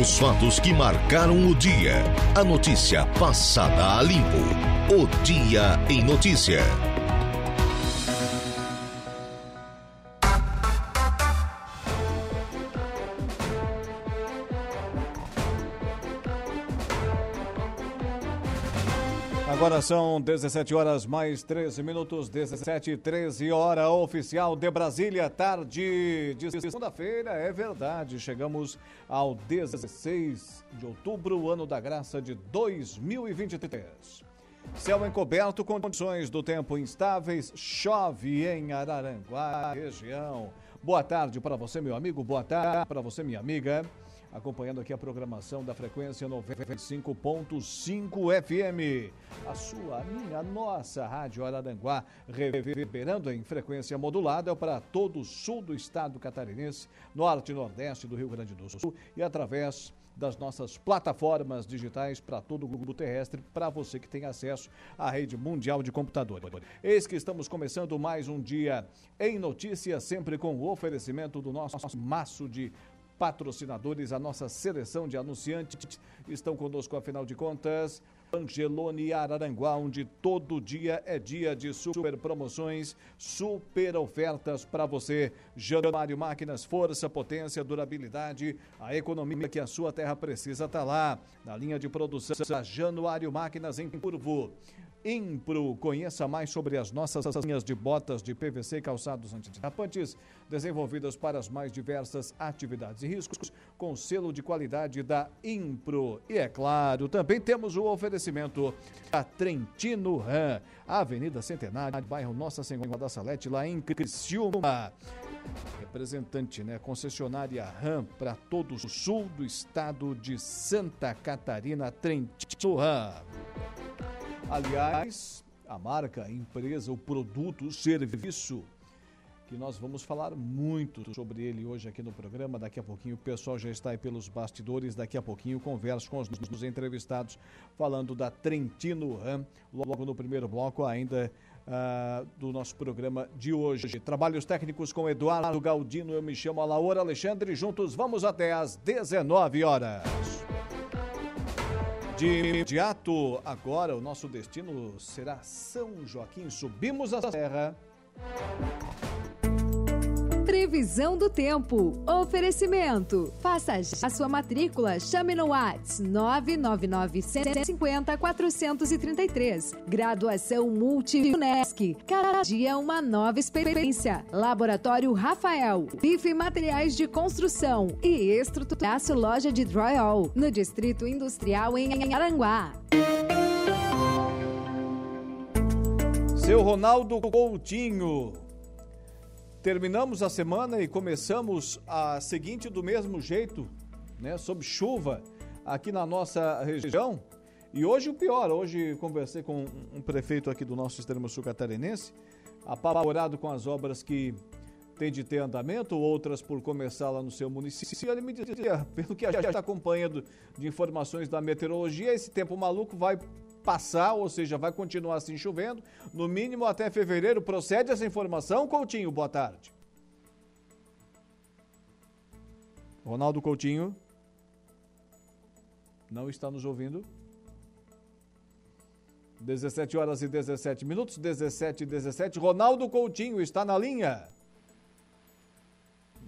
Os fatos que marcaram o dia. A notícia passada a limpo. O Dia em Notícia. São 17 horas mais 13 minutos, 17 e 13 hora oficial de Brasília, tarde de segunda-feira, é verdade. Chegamos ao 16 de outubro, ano da graça de 2023. Céu encoberto, condições do tempo instáveis, chove em Araranguá, região. Boa tarde para você, meu amigo, boa tarde para você, minha amiga acompanhando aqui a programação da frequência 95.5 FM. A sua, a minha, a nossa Rádio Araranguá, reverberando em frequência modulada para todo o sul do estado catarinense, norte e nordeste do Rio Grande do Sul e através das nossas plataformas digitais para todo o globo terrestre, para você que tem acesso à rede mundial de computadores. Eis que estamos começando mais um dia em notícias, sempre com o oferecimento do nosso maço de patrocinadores, a nossa seleção de anunciantes estão conosco, afinal de contas. Angelone Araranguá, onde todo dia é dia de super promoções, super ofertas para você. Januário Máquinas, força, potência, durabilidade, a economia que a sua terra precisa está lá. Na linha de produção, Januário Máquinas em Curvo. Impro. Conheça mais sobre as nossas linhas de botas de PVC e calçados antiderrapantes, desenvolvidas para as mais diversas atividades e riscos, com selo de qualidade da Impro. E é claro, também temos o oferecimento da Trentino Ram, Avenida Centenário, bairro Nossa Senhora da Salete, lá em Criciúma. Representante, né? Concessionária RAM para todo o sul do estado de Santa Catarina, Trentino Ram. Aliás, a marca, a empresa, o produto, o serviço, que nós vamos falar muito sobre ele hoje aqui no programa. Daqui a pouquinho o pessoal já está aí pelos bastidores. Daqui a pouquinho converso com os, os entrevistados falando da Trentino Ram, logo no primeiro bloco ainda uh, do nosso programa de hoje. Trabalhos técnicos com Eduardo Galdino, eu me chamo Laura Alexandre. Juntos vamos até às 19 horas. De imediato, agora o nosso destino será São Joaquim. Subimos a serra. Previsão do tempo. Oferecimento. Faça a sua matrícula. Chame no Whats 999 150 433. Graduação Multi-UNESC. Cada dia uma nova experiência. Laboratório Rafael. Bife Materiais de Construção e Estruturaço Loja de Drywall. No Distrito Industrial em Aranguá. Seu Ronaldo Coutinho. Terminamos a semana e começamos a seguinte do mesmo jeito, né, sob chuva aqui na nossa região. E hoje o pior, hoje conversei com um prefeito aqui do nosso extremo sul catarinense, apavorado com as obras que tem de ter andamento, outras por começar lá no seu município. Ele me dizia, pelo que a gente está acompanhando de informações da meteorologia, esse tempo maluco vai passar, ou seja, vai continuar assim chovendo, no mínimo até fevereiro. Procede essa informação, Coutinho? Boa tarde. Ronaldo Coutinho. Não está nos ouvindo. 17 horas e 17 minutos, 17 e 17. Ronaldo Coutinho está na linha?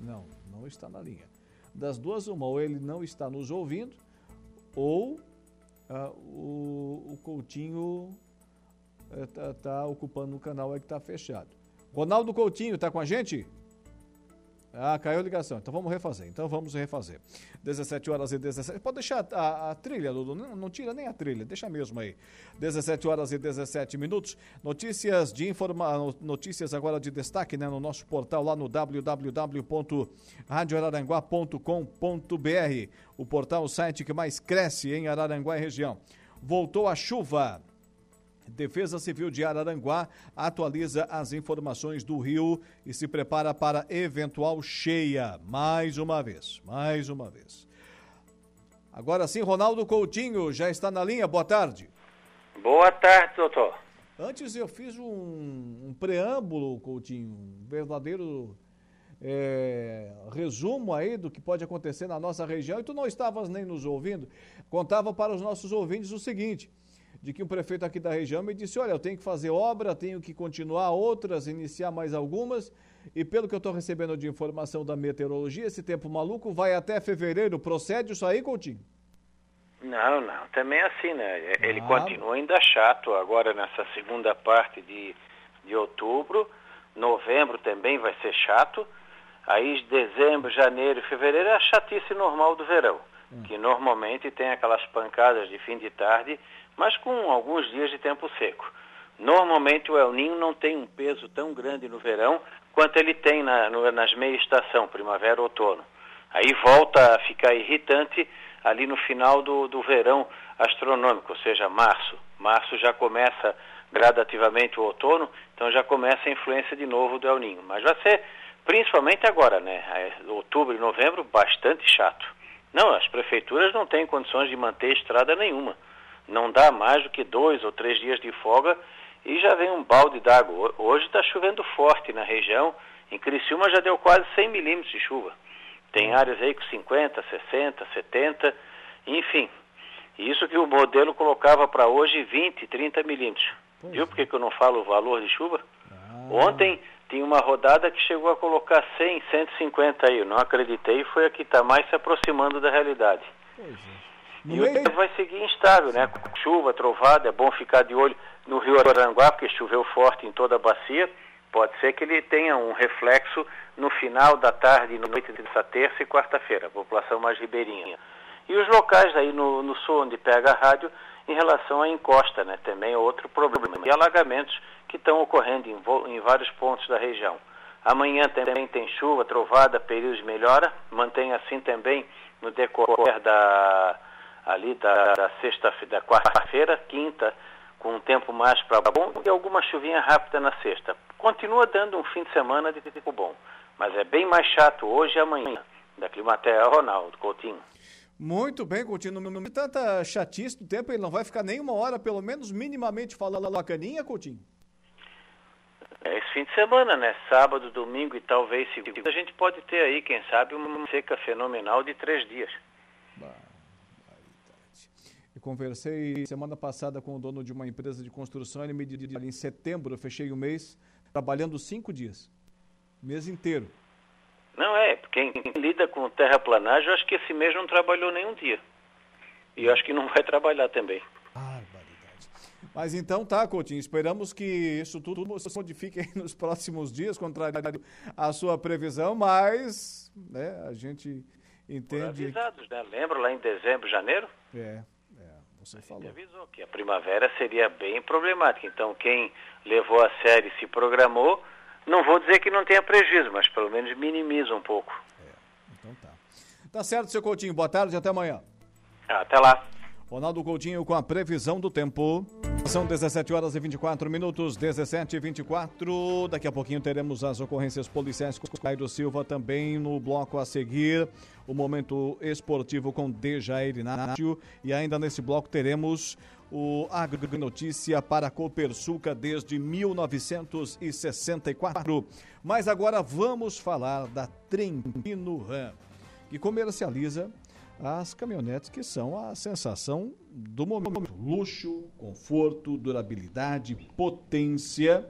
Não, não está na linha. Das duas, uma, ou ele não está nos ouvindo, ou ah, o, o Coutinho está é, tá ocupando o canal é que está fechado. Ronaldo Coutinho está com a gente? Ah, caiu a ligação. Então vamos refazer. Então vamos refazer. 17 horas e 17. Pode deixar a, a trilha, Dudu. Não, não, tira nem a trilha, deixa mesmo aí. 17 horas e 17 minutos. Notícias de informa... notícias agora de destaque, né, no nosso portal lá no www.radioararanguá.com.br. O portal, o site que mais cresce em Araranguá e região. Voltou a chuva. Defesa Civil de Araranguá atualiza as informações do rio e se prepara para eventual cheia. Mais uma vez, mais uma vez. Agora sim, Ronaldo Coutinho já está na linha. Boa tarde. Boa tarde, doutor. Antes eu fiz um, um preâmbulo, Coutinho, um verdadeiro é, resumo aí do que pode acontecer na nossa região e tu não estavas nem nos ouvindo. Contava para os nossos ouvintes o seguinte: de que um prefeito aqui da região me disse: olha, eu tenho que fazer obra, tenho que continuar outras, iniciar mais algumas. E pelo que eu estou recebendo de informação da meteorologia, esse tempo maluco vai até fevereiro. Procede isso aí, Coutinho? Não, não. Também é assim, né? Ele ah. continua ainda chato agora nessa segunda parte de, de outubro. Novembro também vai ser chato. Aí dezembro, janeiro e fevereiro é a chatice normal do verão, hum. que normalmente tem aquelas pancadas de fim de tarde, mas com alguns dias de tempo seco. Normalmente o El Ninho não tem um peso tão grande no verão quanto ele tem na, no, nas meia estação, primavera, outono. Aí volta a ficar irritante ali no final do, do verão astronômico, ou seja, março. Março já começa gradativamente o outono, então já começa a influência de novo do El Ninho. Mas vai ser Principalmente agora, né? É, outubro e novembro, bastante chato. Não, as prefeituras não têm condições de manter estrada nenhuma. Não dá mais do que dois ou três dias de folga e já vem um balde d'água. Hoje está chovendo forte na região. Em Criciúma já deu quase 100 milímetros de chuva. Tem áreas aí com 50, 60, 70, enfim. Isso que o modelo colocava para hoje 20, 30 milímetros. Viu por que, que eu não falo o valor de chuva? Ah. Ontem tinha uma rodada que chegou a colocar 100, 150 aí. Eu não acreditei, foi a que está mais se aproximando da realidade. É. E o tempo vai seguir instável, né? Chuva, trovada, é bom ficar de olho no rio Aranguá, porque choveu forte em toda a bacia. Pode ser que ele tenha um reflexo no final da tarde e noite dessa terça e quarta-feira, a população mais ribeirinha. E os locais aí no, no sul, onde pega a rádio, em relação à encosta, né? Também é outro problema. E alagamentos que estão ocorrendo em, em vários pontos da região. Amanhã também tem chuva, trovada, períodos de melhora, mantém assim também no decorrer da ali da, da sexta da quarta-feira, quinta, com um tempo mais para bom e alguma chuvinha rápida na sexta. Continua dando um fim de semana de tempo bom, mas é bem mais chato hoje e amanhã. Da Climatea, Ronaldo Coutinho. Muito bem, Coutinho. Não me tanta chatice do tempo, ele não vai ficar nem uma hora, pelo menos minimamente falando a caninha, Coutinho? É esse fim de semana, né? Sábado, domingo e talvez segunda. A gente pode ter aí, quem sabe, uma seca fenomenal de três dias. Eu conversei semana passada com o dono de uma empresa de construção. Ele me disse em setembro, eu fechei o mês trabalhando cinco dias, mês inteiro. Não é, quem lida com terraplanagem, eu acho que esse mês não trabalhou nenhum dia. E eu acho que não vai trabalhar também. Mas então tá, Coutinho, esperamos que isso tudo se modifique nos próximos dias, contrário à sua previsão, mas né, a gente entende... Por avisados, né? Lembra lá em dezembro, janeiro? É você falou. Gente avisou que a primavera seria bem problemática, então quem levou a sério e se programou, não vou dizer que não tenha prejuízo, mas pelo menos minimiza um pouco. É, então tá. Tá certo, seu Coutinho, boa tarde e até amanhã. Até lá. Ronaldo Coutinho com a previsão do tempo. São 17 horas e 24 minutos, 17 e 24. Daqui a pouquinho teremos as ocorrências policiais com Caio Silva também no bloco a seguir. O momento esportivo com Dejair Inácio. E ainda nesse bloco teremos o Agronotícia para Copersuca desde 1964. Mas agora vamos falar da Trentino Ram, que comercializa as caminhonetes que são a sensação do momento. Luxo, conforto, durabilidade, potência.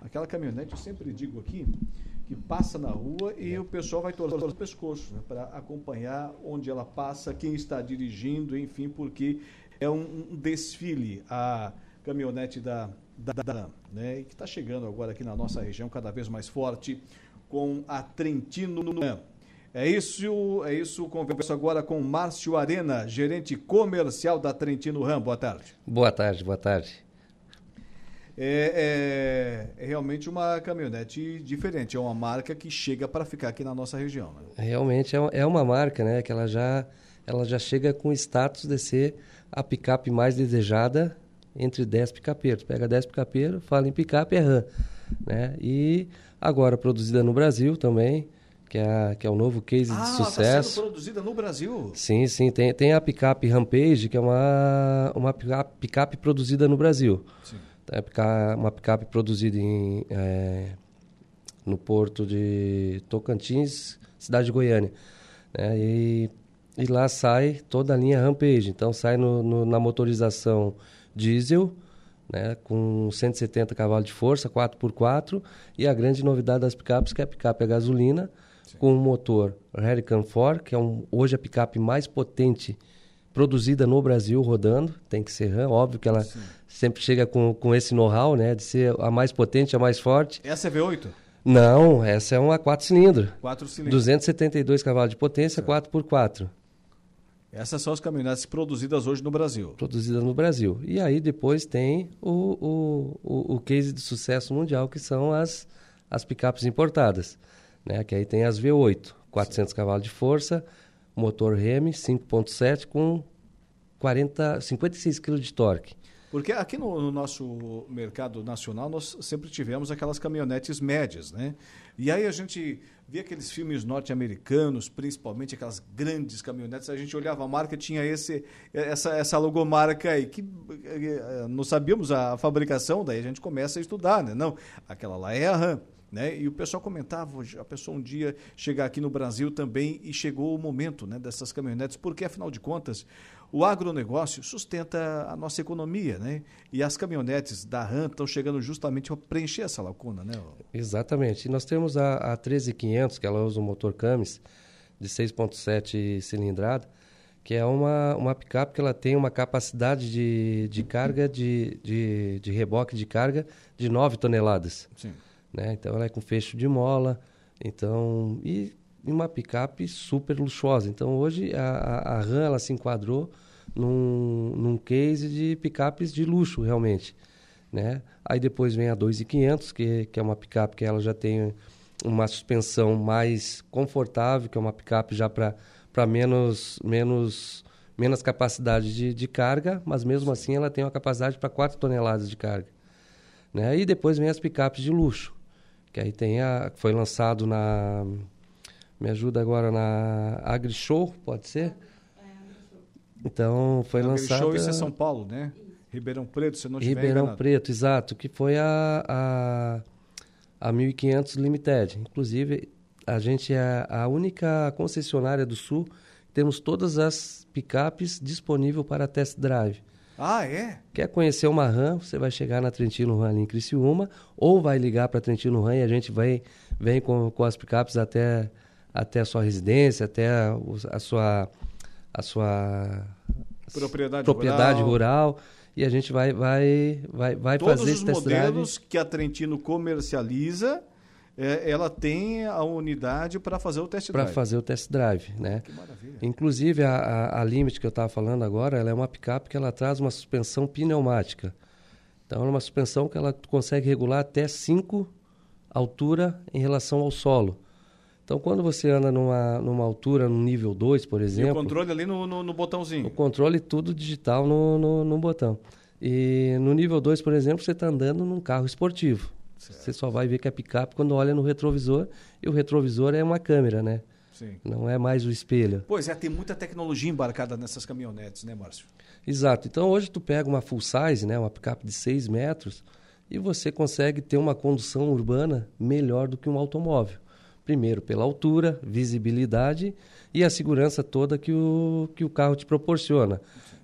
Aquela caminhonete, eu sempre digo aqui, que passa na rua e o pessoal vai torcer os pescoços né, para acompanhar onde ela passa, quem está dirigindo, enfim, porque é um, um desfile a caminhonete da da, da né, que está chegando agora aqui na nossa região cada vez mais forte com a Trentino é isso, é isso. Converso agora com Márcio Arena, gerente comercial da Trentino Ram. Boa tarde. Boa tarde, boa tarde. É, é, é realmente uma caminhonete diferente, é uma marca que chega para ficar aqui na nossa região. Né? Realmente é, é uma marca, né? Que ela já, ela já chega com status de ser a picape mais desejada entre 10 picapeiros. Pega 10 picapeiros, fala em picape, é RAM. Né? E agora produzida no Brasil também que é, que é o novo case ah, de sucesso. Ah, está sendo produzida no Brasil? Sim, sim. Tem, tem a picape Rampage, que é uma, uma picape, produzida no Brasil. Sim. É uma picape produzida em, é, no porto de Tocantins, cidade de Goiânia. Né? E, e lá sai toda a linha Rampage. Então sai no, no, na motorização diesel, né, com 170 cavalos de força, 4x4, e a grande novidade das picapes que é a picape a gasolina. Com um motor Hurricane 4, que é um, hoje a picape mais potente produzida no Brasil rodando, tem que ser RAM, óbvio que ela Sim. sempre chega com, com esse know-how, né, de ser a mais potente, a mais forte. Essa é V8? Não, essa é uma 4 cilindros. 4 cilindros. 272 cavalos de potência, 4x4. Essas são as caminhonetes produzidas hoje no Brasil. Produzidas no Brasil. E aí depois tem o, o, o, o case de sucesso mundial, que são as, as picapes importadas. Né? Que aí tem as V8, 400 Sim. cavalos de força, motor Remy 5.7 com 40, 56 kg de torque. Porque aqui no, no, nosso mercado nacional nós sempre tivemos aquelas caminhonetes médias, né? E aí a gente via aqueles filmes norte-americanos, principalmente aquelas grandes caminhonetes, a gente olhava a marca tinha esse, essa, essa logomarca aí, que eh, não sabíamos a fabricação, daí a gente começa a estudar, né? Não, aquela lá é a RAM. Né? E o pessoal comentava, a pessoa um dia chegar aqui no Brasil também e chegou o momento né, dessas caminhonetes, porque afinal de contas o agronegócio sustenta a nossa economia, né? E as caminhonetes da RAM estão chegando justamente para preencher essa lacuna, né? Exatamente. E nós temos a, a 13500, que ela usa um motor Camis de 6.7 cilindrada, que é uma, uma picape que ela tem uma capacidade de, de carga, de, de, de reboque de carga de 9 toneladas. Sim. Né? Então ela é com fecho de mola, então... E uma picape super luxuosa. Então hoje a, a RAM ela se enquadrou num, num case de picapes de luxo realmente, né? Aí depois vem a 2500 que que é uma picape que ela já tem uma suspensão mais confortável, que é uma picape já para para menos menos menos capacidade de, de carga, mas mesmo assim ela tem uma capacidade para 4 toneladas de carga. Né? E depois vem as picapes de luxo, que aí tem a foi lançado na me ajuda agora na AgriShow, pode ser? Então, foi lançado... AgriShow, isso é São Paulo, né? Ribeirão Preto, se não estiver Ribeirão enganado. Preto, exato, que foi a, a, a 1500 Limited. Inclusive, a gente é a única concessionária do Sul temos todas as picapes disponíveis para test drive. Ah, é? Quer conhecer uma RAM, você vai chegar na Trentino RAM ali em Criciúma, ou vai ligar para a Trentino RAM e a gente vai, vem com, com as picapes até até a sua residência, até a, a sua a sua propriedade, propriedade rural. rural. e a gente vai vai vai, vai Todos fazer os modelos que a Trentino comercializa, é, ela tem a unidade para fazer o test drive. Para fazer o test drive, né? Que maravilha. Inclusive a, a, a Limit que eu estava falando agora, ela é uma picape que ela traz uma suspensão pneumática. Então é uma suspensão que ela consegue regular até 5 altura em relação ao solo. Então, quando você anda numa, numa altura, no nível 2, por exemplo... E o controle ali no, no, no botãozinho. O controle tudo digital no, no, no botão. E no nível 2, por exemplo, você está andando num carro esportivo. Você só vai ver que é picape quando olha no retrovisor. E o retrovisor é uma câmera, né? Sim. Não é mais o espelho. Pois é, tem muita tecnologia embarcada nessas caminhonetes, né, Márcio? Exato. Então, hoje tu pega uma full size, né, uma picape de 6 metros, e você consegue ter uma condução urbana melhor do que um automóvel. Primeiro, pela altura, visibilidade e a segurança toda que o, que o carro te proporciona.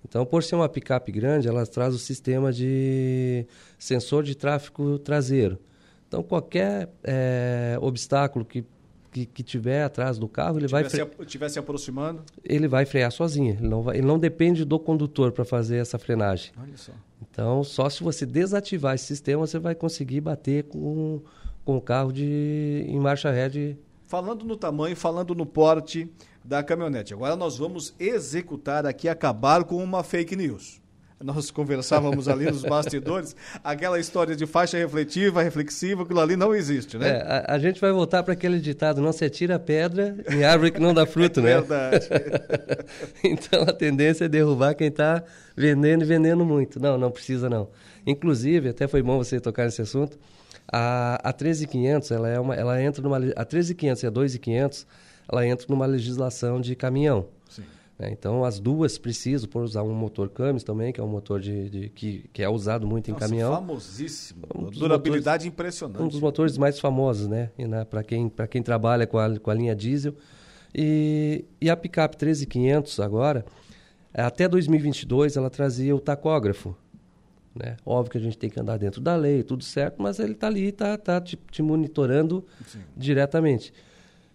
Então, por ser uma picape grande, ela traz o sistema de sensor de tráfego traseiro. Então, qualquer é, obstáculo que, que, que, tiver atrás do carro, ele vai... Estiver se aproximando? Ele vai frear sozinho. Ele não, vai, ele não depende do condutor para fazer essa frenagem. Olha só. Então, só se você desativar esse sistema, você vai conseguir bater com com o carro de, em marcha ré. De... Falando no tamanho, falando no porte da caminhonete. Agora nós vamos executar aqui, acabar com uma fake news. Nós conversávamos ali nos bastidores, aquela história de faixa refletiva, reflexiva, aquilo ali não existe, né? É, a, a, gente vai voltar para aquele ditado, não se atira pedra em árvore que não dá fruto, né? Verdade. então a tendência é derrubar quem está vendendo e vendendo muito. Não, não precisa não. Inclusive, até foi bom você tocar nesse assunto, a, a 13500, ela, é uma, ela entra numa... A 13500 e a 2500, ela entra numa legislação de caminhão. Né? Então, as duas precisam, por usar um motor Camis também, que é um motor de, de que, que é usado muito em Nossa, caminhão. famosíssimo. Um Durabilidade motores, impressionante. Um dos motores mais famosos, né? né? Para quem, quem trabalha com a, com a linha diesel. E, e a picape 13500 agora, até 2022, ela trazia o tacógrafo. Né? Óbvio que a gente tem que andar dentro da lei, tudo certo, mas ele está ali, está tá te, te monitorando Sim. diretamente.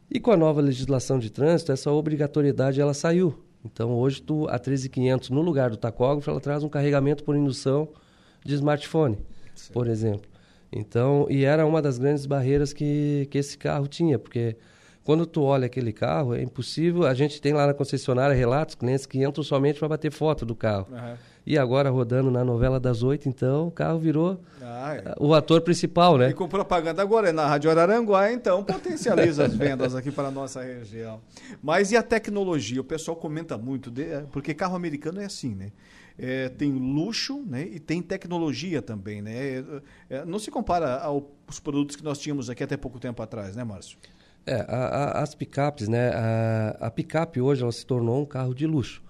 E com a nova legislação de trânsito, essa obrigatoriedade ela saiu. Então hoje tu, a 13500 no lugar do tacógrafo, ela traz um carregamento por indução de smartphone, Sim. por exemplo. Então, e era uma das grandes barreiras que, que esse carro tinha, porque quando tu olha aquele carro, é impossível. A gente tem lá na concessionária relatos, clientes que entram somente para bater foto do carro. Uhum. E agora rodando na novela das oito, então o carro virou ah, é. o ator principal, né? E com propaganda agora é na Rádio Araranguá, então potencializa as vendas aqui para a nossa região. Mas e a tecnologia? O pessoal comenta muito, de, porque carro americano é assim, né? É, tem luxo né, e tem tecnologia também. Né? É, é, não se compara aos produtos que nós tínhamos aqui até pouco tempo atrás, né, Márcio? É, a, a, as picapes, né? A, a picape hoje ela se tornou um carro de luxo.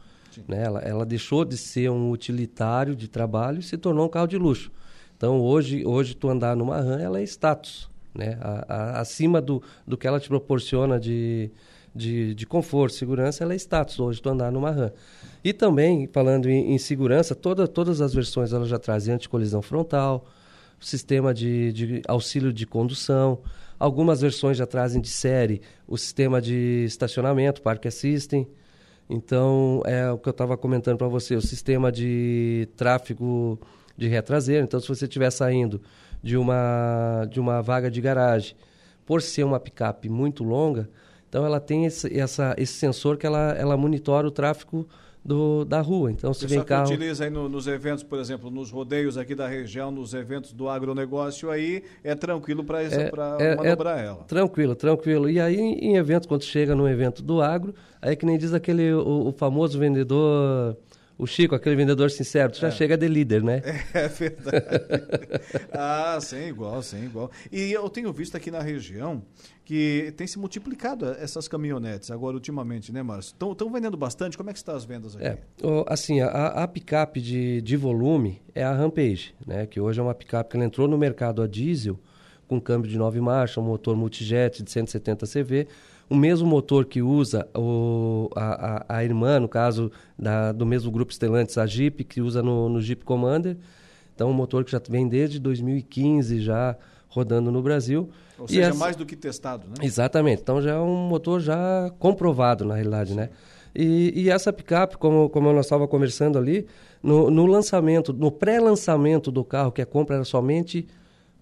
Né? Ela, ela deixou de ser um utilitário de trabalho e se tornou um carro de luxo. Então hoje, hoje tu andar numa RAM, ela é status, né? A, acima do, do que ela te proporciona de, de, de conforto, segurança, ela é status hoje tu andar numa RAM. E também, falando em, em segurança, toda, todas as versões ela já trazem anticolisão frontal, sistema de, de auxílio de condução, Algumas versões já trazem de série o sistema de estacionamento, Park Assistem. Então, é o que eu estava comentando para você, o sistema de tráfego de retraseiro. Então, se você estiver saindo de uma, de uma vaga de garagem, por ser uma picape muito longa, então ela tem esse, essa, esse sensor que ela, ela monitora o tráfego do, da rua. Então, se vem carro... utiliza aí no, nos eventos, por exemplo, nos rodeios aqui da região, nos eventos do agronegócio, aí é tranquilo para é, é, manobrar é, ela. Tranquilo, tranquilo. E aí, em eventos, quando chega no evento do agro, aí que nem diz aquele, o, o famoso vendedor o Chico, aquele vendedor sincero, tu já é. chega de líder, né? É, verdade. ah, sim, igual, sim, igual. E eu tenho visto aqui na região que tem se multiplicado essas caminhonetes agora ultimamente, né, Márcio? Estão vendendo bastante? Como é que estão as vendas aqui? É, assim, a, a picape de, de volume é a Rampage, né? Que hoje é uma picape que ela entrou no mercado a diesel com câmbio de nove marchas, um motor multijet de 170 CV, o mesmo motor que usa o, a, a, a irmã, no caso da, do mesmo grupo Stellantis, a Jeep, que usa no, no Jeep Commander. Então, um motor que já vem desde 2015 já rodando no Brasil. Ou seja, essa... mais do que testado, né? Exatamente. Então, já é um motor já comprovado, na realidade, né? E, e, essa picape, como, como nós estávamos conversando ali, no, no lançamento, no pré-lançamento do carro, que a compra era somente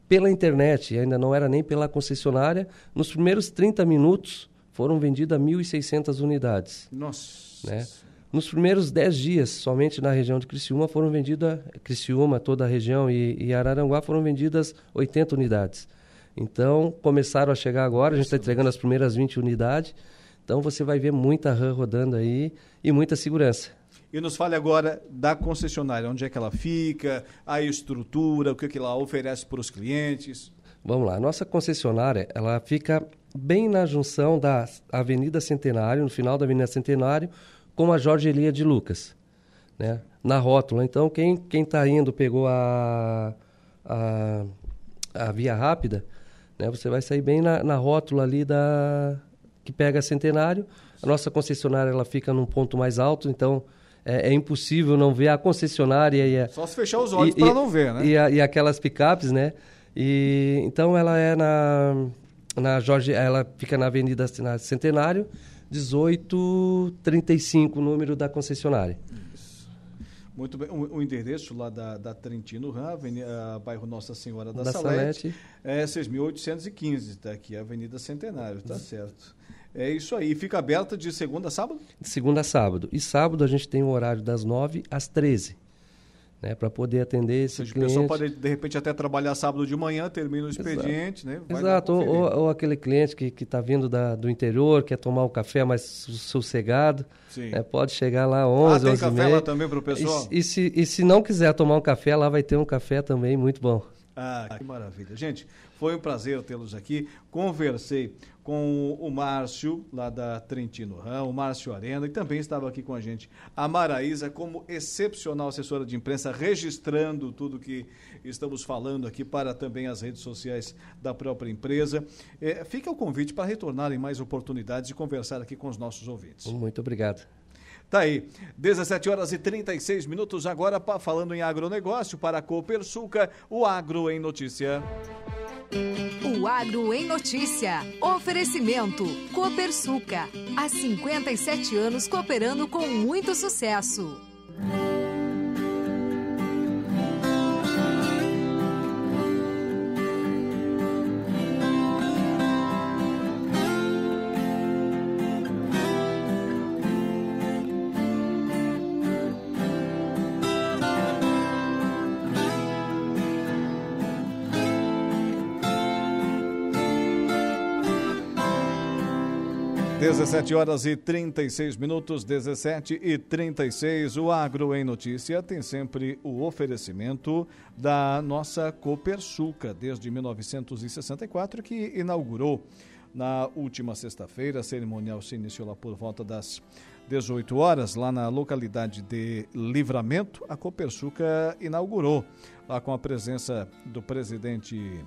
pela internet, ainda não era nem pela concessionária, nos primeiros 30 minutos foram vendidas 1.600 unidades. Nossa! Né? Nos primeiros 10 dias, somente na região de Criciúma, foram vendidas, Criciúma, toda a região e, e Araranguá, foram vendidas 80 unidades. Então, começaram a chegar agora, a gente está entregando as primeiras 20 unidades. Então, você vai ver muita RAM rodando aí e muita segurança. E nos fale agora da concessionária, onde é que ela fica, a estrutura, o que, que ela oferece para os clientes. Vamos lá, nossa concessionária, ela fica bem na junção da Avenida Centenário, no final da Avenida Centenário, com a Jorge Elia de Lucas, né? na rótula. Então, quem quem está indo pegou a, a, a, via rápida, né? você vai sair bem na, na rótula ali da que pega Centenário. A nossa concessionária ela fica num ponto mais alto, então é, é impossível não ver a concessionária e a, só se fechar os olhos para não ver, né? E, a, e aquelas picapes, né? E então ela é na na Jorge, ela fica na Avenida Centenário, 1835, o número da concessionária. Isso. Muito bem. O, o endereço lá da, da Trentino Ram, bairro Nossa Senhora da, da Salete, Salete, é 6.815, está aqui, Avenida Centenário, tá certo. É isso aí. Fica aberta de segunda a sábado? De segunda a sábado. E sábado a gente tem o horário das 9 às 13 né, para poder atender esse cliente. A pessoa pode, de repente, até trabalhar sábado de manhã, termina o expediente, Exato. né? Exato, ou, ou, ou, aquele cliente que está vindo da, do interior, quer tomar o café mais sossegado, né, pode chegar lá 11, ah, tem 11 café lá também para o pessoal? E, e, se, e se não quiser tomar um café, lá vai ter um café também muito bom. Ah, que maravilha. Gente, foi um prazer tê-los aqui. Conversei com o Márcio, lá da Trentino Ram, o Márcio Arena, e também estava aqui com a gente a Maraísa, como excepcional assessora de imprensa, registrando tudo que estamos falando aqui para também as redes sociais da própria empresa. É, fica o convite para retornarem mais oportunidades e conversar aqui com os nossos ouvintes. Muito obrigado. Tá aí, 17 horas e 36 minutos agora, falando em agronegócio, para a Copersuca, o Agro em Notícia. O Agro em Notícia. Oferecimento. Copersuca. Há 57 anos cooperando com muito sucesso. 17 horas e 36 minutos, 17 e 36. O Agro em Notícia tem sempre o oferecimento da nossa Copersuca, desde 1964, que inaugurou na última sexta-feira. A cerimonial se iniciou lá por volta das 18 horas, lá na localidade de Livramento. A Copersuca inaugurou, lá com a presença do presidente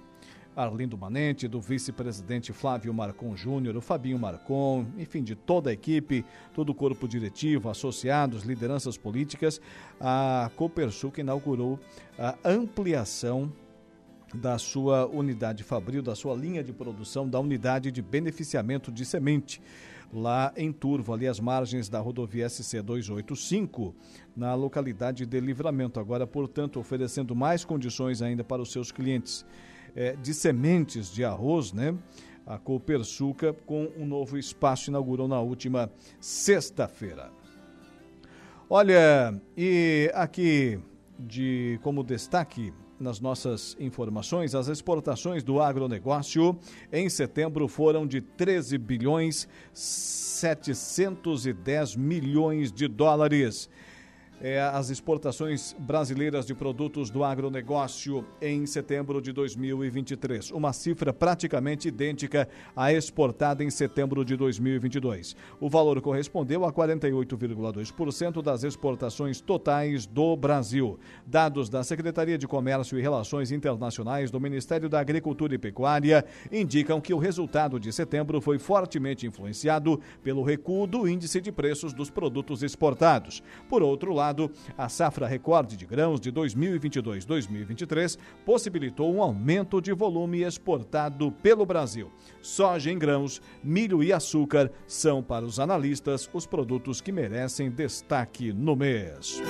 Arlindo Manente, do vice-presidente Flávio Marcon Júnior, o Fabinho Marcon, enfim, de toda a equipe, todo o corpo diretivo, associados, lideranças políticas, a Copersuc inaugurou a ampliação da sua unidade fabril, da sua linha de produção, da unidade de beneficiamento de semente, lá em Turvo, ali às margens da rodovia SC 285, na localidade de Livramento. Agora, portanto, oferecendo mais condições ainda para os seus clientes é, de sementes de arroz, né? A Copersuca, com um novo espaço, inaugurou na última sexta-feira. Olha, e aqui de como destaque nas nossas informações, as exportações do agronegócio em setembro foram de 13 bilhões 710 milhões de dólares é, as exportações brasileiras de produtos do agronegócio em setembro de 2023, uma cifra praticamente idêntica à exportada em setembro de 2022. O valor correspondeu a 48,2% das exportações totais do Brasil. Dados da Secretaria de Comércio e Relações Internacionais do Ministério da Agricultura e Pecuária indicam que o resultado de setembro foi fortemente influenciado pelo recuo do índice de preços dos produtos exportados. Por outro lado, lado, a safra recorde de grãos de 2022-2023 possibilitou um aumento de volume exportado pelo Brasil. Soja em grãos, milho e açúcar são, para os analistas, os produtos que merecem destaque no mês.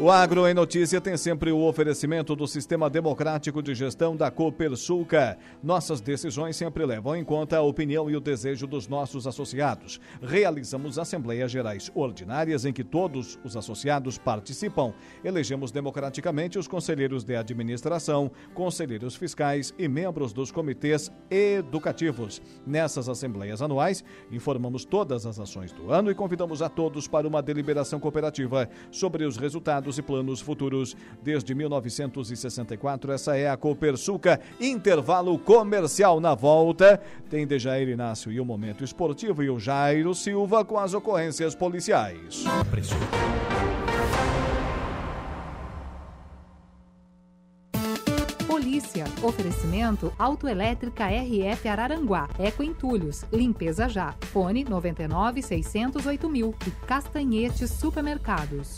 O Agro em Notícia tem sempre o oferecimento do Sistema Democrático de Gestão da Copersuca. Nossas decisões sempre levam em conta a opinião e o desejo dos nossos associados. Realizamos assembleias gerais ordinárias em que todos os associados participam. Elegemos democraticamente os conselheiros de administração, conselheiros fiscais e membros dos comitês educativos. Nessas assembleias anuais, informamos todas as ações do ano e convidamos a todos para uma deliberação cooperativa sobre os resultados e planos futuros. Desde 1964, essa é a Copersuca. Intervalo comercial na volta. Tem Dejair Inácio e o Momento Esportivo e o Jairo Silva com as ocorrências policiais. Polícia. Oferecimento Autoelétrica RF Araranguá. Eco Entulhos. Limpeza já. Fone 99 608 mil. E Castanhetes Supermercados.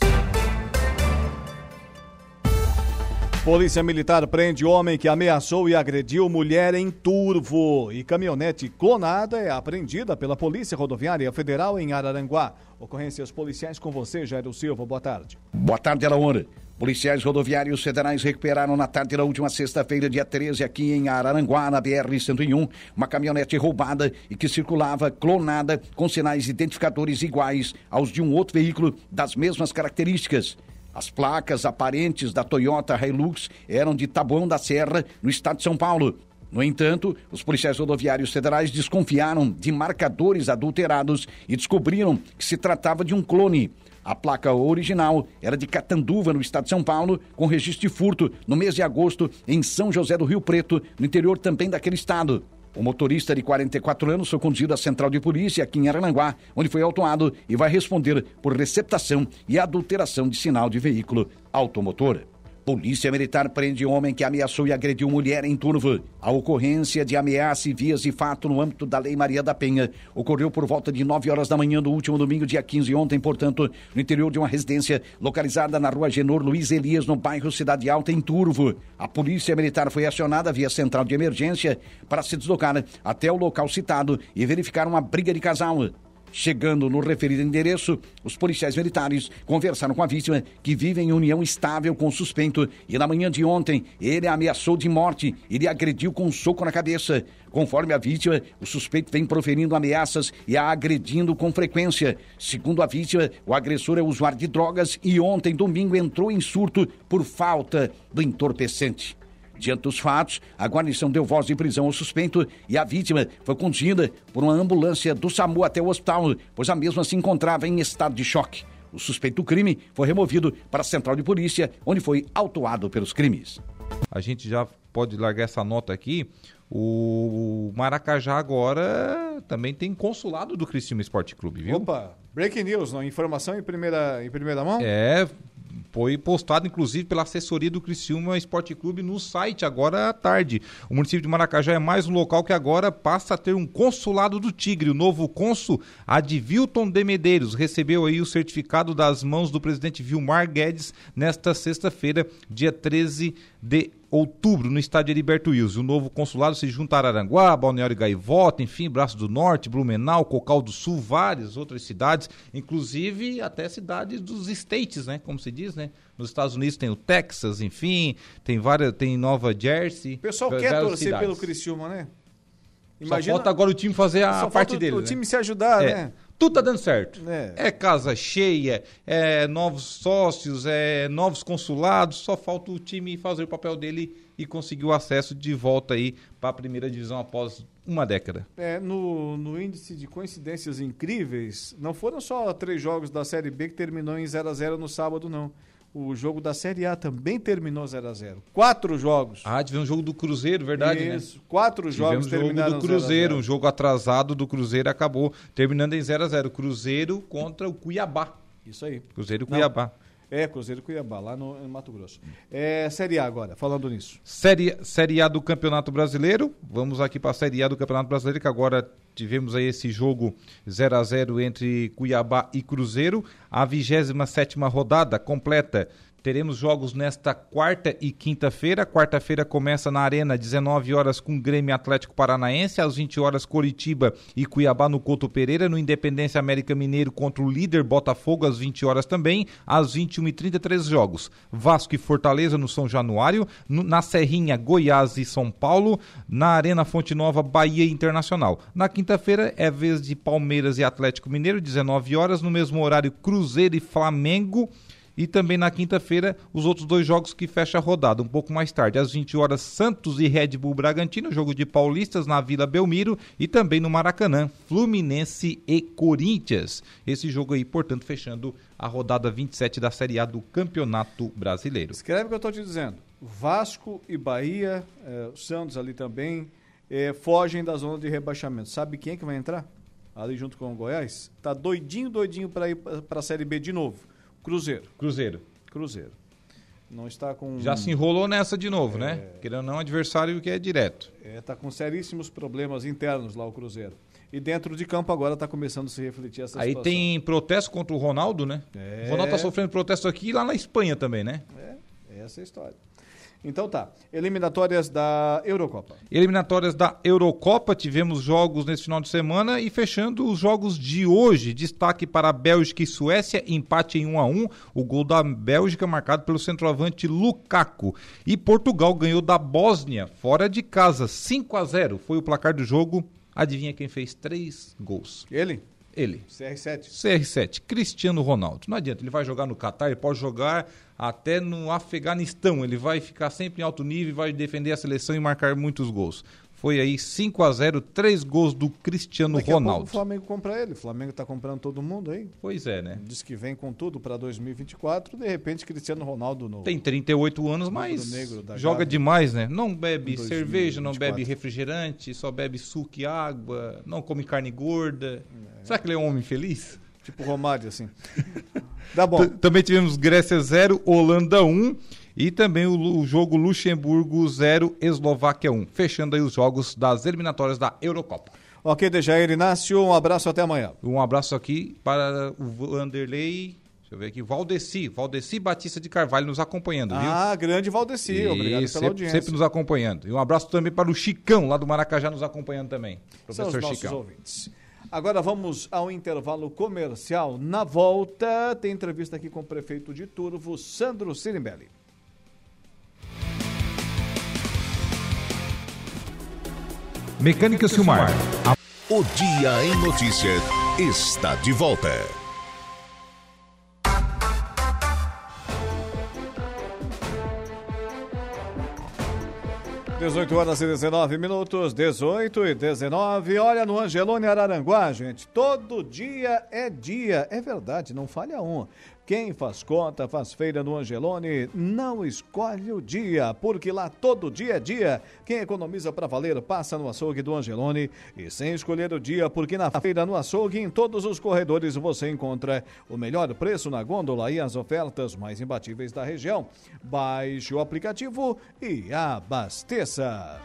Polícia Militar prende homem que ameaçou e agrediu mulher em Turvo. E caminhonete clonada é apreendida pela Polícia Rodoviária Federal em Araranguá. Ocorrências policiais com você, Jairo Silva. Boa tarde. Boa tarde, Alaor. Policiais rodoviários federais recuperaram na tarde da última sexta-feira, dia 13, aqui em Araranguá, na BR-101, uma caminhonete roubada e que circulava clonada com sinais identificadores iguais aos de um outro veículo das mesmas características. As placas aparentes da Toyota Hilux eram de Taboão da Serra, no estado de São Paulo. No entanto, os policiais rodoviários federais desconfiaram de marcadores adulterados e descobriram que se tratava de um clone. A placa original era de Catanduva, no estado de São Paulo, com registro de furto no mês de agosto em São José do Rio Preto, no interior também daquele estado. O motorista de 44 anos foi conduzido à central de polícia aqui em Arananguá, onde foi autuado e vai responder por receptação e adulteração de sinal de veículo automotor. Polícia Militar prende homem que ameaçou e agrediu mulher em Turvo. A ocorrência de ameaça e vias de fato no âmbito da Lei Maria da Penha ocorreu por volta de 9 horas da manhã do último domingo, dia 15, ontem, portanto, no interior de uma residência localizada na rua Genor Luiz Elias, no bairro Cidade Alta, em Turvo. A Polícia Militar foi acionada via central de emergência para se deslocar até o local citado e verificar uma briga de casal. Chegando no referido endereço, os policiais militares conversaram com a vítima, que vive em união estável com o suspeito, e na manhã de ontem ele ameaçou de morte e lhe agrediu com um soco na cabeça. Conforme a vítima, o suspeito vem proferindo ameaças e a agredindo com frequência. Segundo a vítima, o agressor é usuário de drogas e ontem, domingo, entrou em surto por falta do entorpecente. Diante dos fatos, a guarnição deu voz de prisão ao suspeito e a vítima foi conduzida por uma ambulância do SAMU até o hospital, pois a mesma se encontrava em estado de choque. O suspeito do crime foi removido para a central de polícia, onde foi autuado pelos crimes. A gente já pode largar essa nota aqui. O Maracajá agora também tem consulado do Criciúma Esporte Clube, viu? Opa, breaking news, não? informação em primeira, em primeira mão? É, foi postado, inclusive, pela assessoria do Criciúma Esporte Clube no site, agora à tarde. O município de Maracajá é mais um local que agora passa a ter um consulado do Tigre. O novo cônsul, Advilton de Medeiros, recebeu aí o certificado das mãos do presidente Vilmar Guedes nesta sexta-feira, dia 13 de outubro, no estádio Heriberto Wilson. O novo consulado se junta a Araranguá, Balneário Gaivota, enfim, Braço do Norte, Blumenau, Cocal do Sul, várias outras cidades, inclusive até cidades dos States, né? Como se diz, né? Nos Estados Unidos tem o Texas, enfim, tem várias, tem Nova Jersey. O pessoal quer torcer cidades. pelo Criciúma, né? Imagina, Só falta agora o time fazer a parte dele. O né? time se ajudar, é. né? Tudo tá dando certo. É. é. casa cheia, é novos sócios, é novos consulados, só falta o time fazer o papel dele e conseguir o acesso de volta aí para a primeira divisão após uma década. É, no, no índice de coincidências incríveis, não foram só três jogos da Série B que terminou em 0 a 0 no sábado, não o jogo da Série A também terminou 0 a 0 Quatro jogos. Ah, tivemos um jogo do Cruzeiro, verdade, né? Isso, né? quatro jogos tivemos terminaram jogo do Cruzeiro, 0 um jogo atrasado do Cruzeiro acabou terminando em 0 a 0 Cruzeiro contra o Cuiabá. Isso aí. Cruzeiro e Cuiabá. É, Cruzeiro Cuiabá, lá no, no Mato Grosso. É, série A agora, falando nisso. Série, série A do Campeonato Brasileiro. Vamos aqui para a Série A do Campeonato Brasileiro, que agora tivemos aí esse jogo 0 a 0 entre Cuiabá e Cruzeiro. A 27 rodada completa Teremos jogos nesta quarta e quinta-feira. Quarta-feira começa na Arena, 19 horas com Grêmio Atlético Paranaense, às 20 horas Coritiba e Cuiabá no Couto Pereira, no Independência América Mineiro contra o líder Botafogo às 20 horas também, às 21h30 três jogos. Vasco e Fortaleza no São Januário, no, na Serrinha Goiás e São Paulo, na Arena Fonte Nova Bahia Internacional. Na quinta-feira é vez de Palmeiras e Atlético Mineiro, 19 horas, no mesmo horário Cruzeiro e Flamengo. E também na quinta-feira, os outros dois jogos que fecha a rodada, um pouco mais tarde, às 20 horas, Santos e Red Bull Bragantino, jogo de paulistas na Vila Belmiro e também no Maracanã, Fluminense e Corinthians. Esse jogo aí, portanto, fechando a rodada 27 da Série A do Campeonato Brasileiro. Escreve o que eu estou te dizendo. Vasco e Bahia, eh, Santos ali também, eh, fogem da zona de rebaixamento. Sabe quem é que vai entrar? Ali junto com o Goiás? Tá doidinho, doidinho para ir para a Série B de novo Cruzeiro. Cruzeiro. Cruzeiro. Não está com. Já se enrolou nessa de novo, né? é... né? Querendo não, adversário que é direto. É, tá com seríssimos problemas internos lá o Cruzeiro. E dentro de campo agora está começando a se refletir essa Aí situação. tem protesto contra o Ronaldo, né? É... O Ronaldo está sofrendo protesto aqui e lá na Espanha também, né? É, essa é a história. Então tá, eliminatórias da Eurocopa. Eliminatórias da Eurocopa, tivemos jogos nesse final de semana e fechando os jogos de hoje. Destaque para Bélgica e Suécia, empate em 1 a 1 o gol da Bélgica marcado pelo centroavante Lukaku. E Portugal ganhou da Bósnia, fora de casa, 5 a 0 foi o placar do jogo. Adivinha quem fez três gols? Ele? Ele. CR7. CR7, Cristiano Ronaldo. Não adianta, ele vai jogar no Catar, ele pode jogar até no Afeganistão. Ele vai ficar sempre em alto nível, vai defender a seleção e marcar muitos gols. foi aí 5 a 0 três gols do Cristiano Daqui Ronaldo. o Flamengo compra ele. O Flamengo está comprando todo mundo aí. Pois é, né? Diz que vem com tudo para 2024. De repente, Cristiano Ronaldo no. Tem 38 anos, mas joga Gávea. demais, né? Não bebe 2024. cerveja, não bebe refrigerante, só bebe suco e água, não come carne gorda. Será que ele é um homem feliz? Tipo Romário, assim. Dá bom. T- Também tivemos Grécia 0, Holanda 1 e também o, o jogo Luxemburgo 0, Eslováquia 1. Fechando aí os jogos das eliminatórias da Eurocopa. Ok, Dejair Inácio, um abraço até amanhã. Um abraço aqui para o Vanderlei, deixa eu ver aqui, Valdeci, Valdeci Batista de Carvalho nos acompanhando, viu? Ah, grande Valdeci, obrigado pela sempre, audiência. sempre nos acompanhando. E um abraço também para o Chicão, lá do Maracajá, nos acompanhando também. São os Professor nossos Chicão. ouvintes. Agora vamos ao intervalo comercial. Na volta, tem entrevista aqui com o prefeito de Turvo, Sandro Sirimbelli. Mecânica Silmar. O Dia em Notícias está de volta. 18 horas e 19 minutos, 18 e 19. Olha no Angelone Araranguá, gente. Todo dia é dia. É verdade, não falha um. Quem faz conta, faz feira no Angelone, não escolhe o dia, porque lá todo dia é dia. Quem economiza para valer passa no açougue do Angelone e sem escolher o dia, porque na feira no açougue, em todos os corredores você encontra o melhor preço na gôndola e as ofertas mais imbatíveis da região. Baixe o aplicativo e abasteça.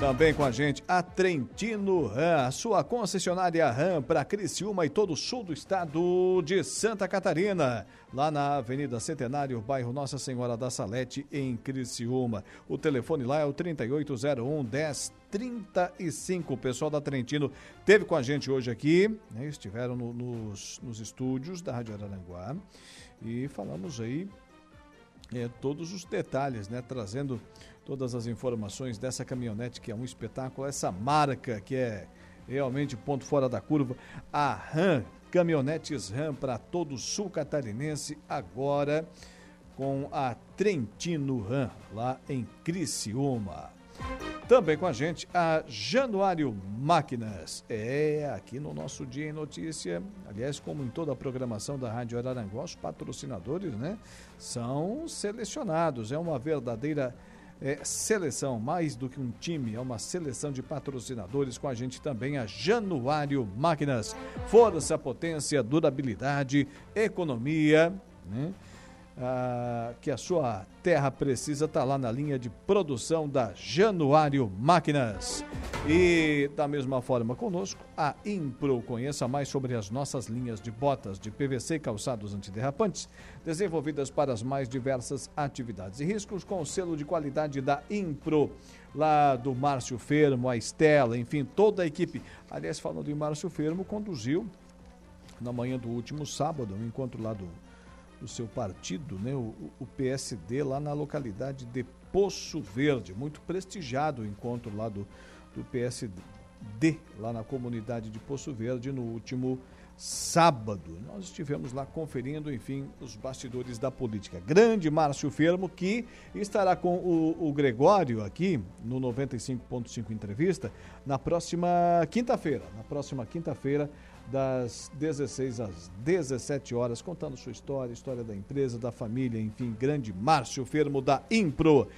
Também com a gente a Trentino Ram, a sua concessionária Ram para Criciúma e todo o sul do estado de Santa Catarina. Lá na Avenida Centenário, bairro Nossa Senhora da Salete, em Criciúma. O telefone lá é o 3801 1035. O pessoal da Trentino teve com a gente hoje aqui, né, estiveram no- nos, nos estúdios da Rádio Araranguá e falamos aí é, todos os detalhes, né? Trazendo todas as informações dessa caminhonete que é um espetáculo, essa marca que é realmente ponto fora da curva, a RAM, caminhonetes RAM para todo o sul catarinense, agora com a Trentino RAM, lá em Criciúma. Também com a gente a Januário Máquinas. É, aqui no nosso Dia em Notícia, aliás, como em toda a programação da Rádio Araranguá, os patrocinadores, né, são selecionados. É uma verdadeira é, seleção, mais do que um time, é uma seleção de patrocinadores. Com a gente também a Januário Máquinas. Força, potência, durabilidade, economia, né? Ah, que a sua terra precisa está lá na linha de produção da Januário Máquinas. E da mesma forma conosco, a Impro. Conheça mais sobre as nossas linhas de botas de PVC e calçados antiderrapantes, desenvolvidas para as mais diversas atividades e riscos, com o selo de qualidade da Impro. Lá do Márcio Fermo, a Estela, enfim, toda a equipe. Aliás, falando em Márcio Fermo, conduziu na manhã do último sábado, um encontro lá do, do seu partido, né, o, o PSD, lá na localidade de Poço Verde. Muito prestigiado o encontro lá do, do PSD, lá na comunidade de Poço Verde, no último sábado. Nós estivemos lá conferindo, enfim, os bastidores da política. Grande Márcio Fermo, que estará com o, o Gregório aqui no 95.5 Entrevista na próxima quinta-feira. Na próxima quinta-feira, das 16 às 17 horas, contando sua história, história da empresa, da família, enfim, grande Márcio Fermo da Impro.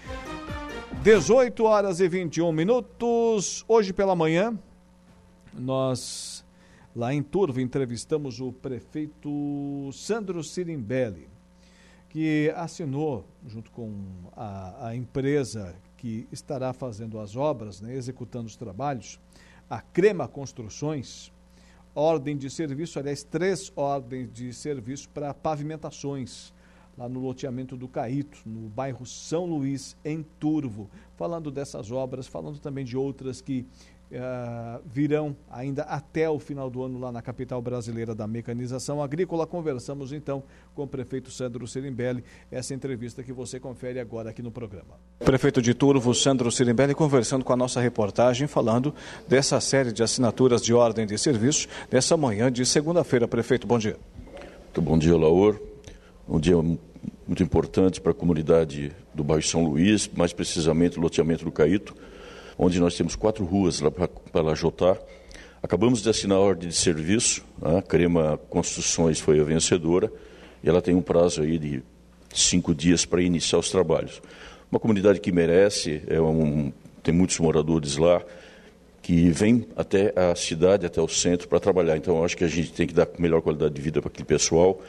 18 horas e 21 minutos. Hoje pela manhã, nós lá em Turvo entrevistamos o prefeito Sandro Sirimbelli, que assinou, junto com a, a empresa que estará fazendo as obras, né, executando os trabalhos, a Crema Construções, ordem de serviço, aliás, três ordens de serviço para pavimentações lá no loteamento do Caíto, no bairro São Luís, em Turvo. Falando dessas obras, falando também de outras que uh, virão ainda até o final do ano lá na capital brasileira da mecanização agrícola. Conversamos então com o prefeito Sandro Sirimbelli, essa entrevista que você confere agora aqui no programa. Prefeito de Turvo, Sandro Sirimbelli, conversando com a nossa reportagem, falando dessa série de assinaturas de ordem de serviço dessa manhã de segunda-feira. Prefeito, bom dia. Muito bom dia, Laor. Um dia muito importante para a comunidade do bairro São Luís, mais precisamente o loteamento do Caíto, onde nós temos quatro ruas lá para lajotar. Acabamos de assinar a ordem de serviço, a Crema Construções foi a vencedora, e ela tem um prazo aí de cinco dias para iniciar os trabalhos. Uma comunidade que merece, é um, tem muitos moradores lá, que vêm até a cidade, até o centro para trabalhar. Então, acho que a gente tem que dar melhor qualidade de vida para aquele pessoal.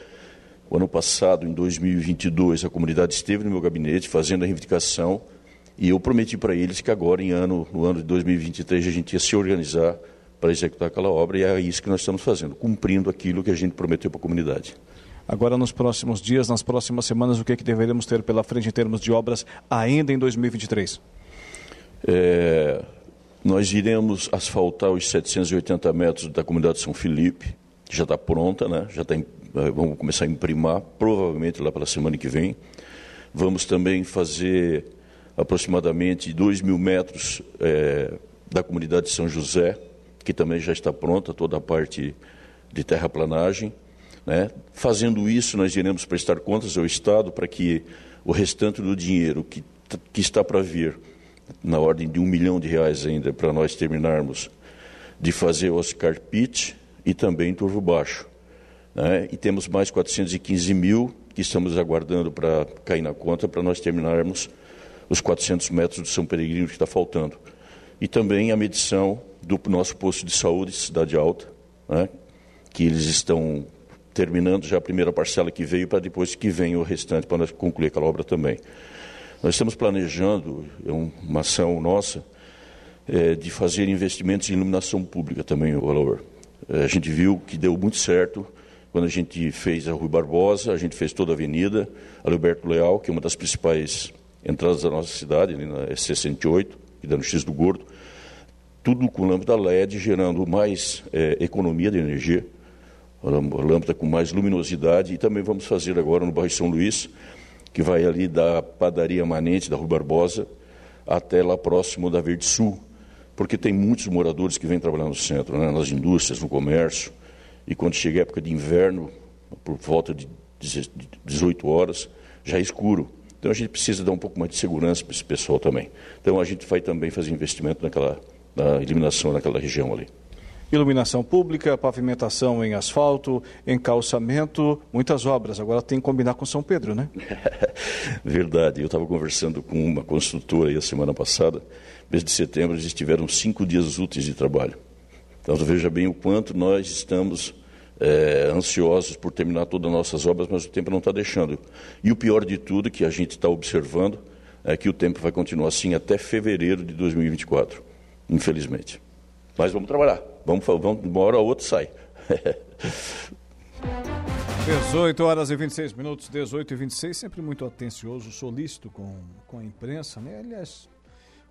O ano passado, em 2022, a comunidade esteve no meu gabinete fazendo a reivindicação e eu prometi para eles que agora, em ano, no ano de 2023, a gente ia se organizar para executar aquela obra e é isso que nós estamos fazendo, cumprindo aquilo que a gente prometeu para a comunidade. Agora, nos próximos dias, nas próximas semanas, o que, é que deveremos ter pela frente em termos de obras ainda em 2023? É, nós iremos asfaltar os 780 metros da comunidade São Felipe, que já está pronta, né? já tá, vamos começar a imprimar, provavelmente lá pela semana que vem. Vamos também fazer aproximadamente 2 mil metros é, da comunidade de São José, que também já está pronta, toda a parte de terraplanagem. Né? Fazendo isso, nós iremos prestar contas ao Estado para que o restante do dinheiro que, que está para vir, na ordem de um milhão de reais ainda, para nós terminarmos de fazer Oscar Pitt e também Turvo Baixo. Né? E temos mais 415 mil que estamos aguardando para cair na conta para nós terminarmos os 400 metros do São Peregrino que está faltando. E também a medição do nosso posto de saúde, Cidade Alta, né? que eles estão terminando já a primeira parcela que veio, para depois que venha o restante, para nós concluir aquela obra também. Nós estamos planejando, é uma ação nossa, é, de fazer investimentos em iluminação pública também, o valor. É, a gente viu que deu muito certo quando a gente fez a Rui Barbosa, a gente fez toda a avenida, a Alberto Leal, que é uma das principais entradas da nossa cidade, ali na S68, e dando X do Gordo, tudo com lâmpada LED, gerando mais é, economia de energia, a lâmpada com mais luminosidade, e também vamos fazer agora no bairro São Luís, que vai ali da padaria Manente, da Rua Barbosa, até lá próximo da Verde Sul, porque tem muitos moradores que vêm trabalhar no centro, né, nas indústrias, no comércio, e quando chega a época de inverno, por volta de 18 horas, já é escuro. Então a gente precisa dar um pouco mais de segurança para esse pessoal também. Então a gente vai também fazer investimento naquela na eliminação naquela região ali. Iluminação pública, pavimentação em asfalto, encalçamento, muitas obras. Agora tem que combinar com São Pedro, né? Verdade. Eu estava conversando com uma construtora aí a semana passada. Mês de setembro eles tiveram cinco dias úteis de trabalho. Então veja bem o quanto nós estamos é, ansiosos por terminar todas as nossas obras, mas o tempo não está deixando. E o pior de tudo que a gente está observando é que o tempo vai continuar assim até fevereiro de 2024, infelizmente. Mas vamos trabalhar, vamos, vamos uma hora ou outra sai. 18 horas e 26 minutos, 18 e 26, sempre muito atencioso, solícito com, com a imprensa, né? Aliás,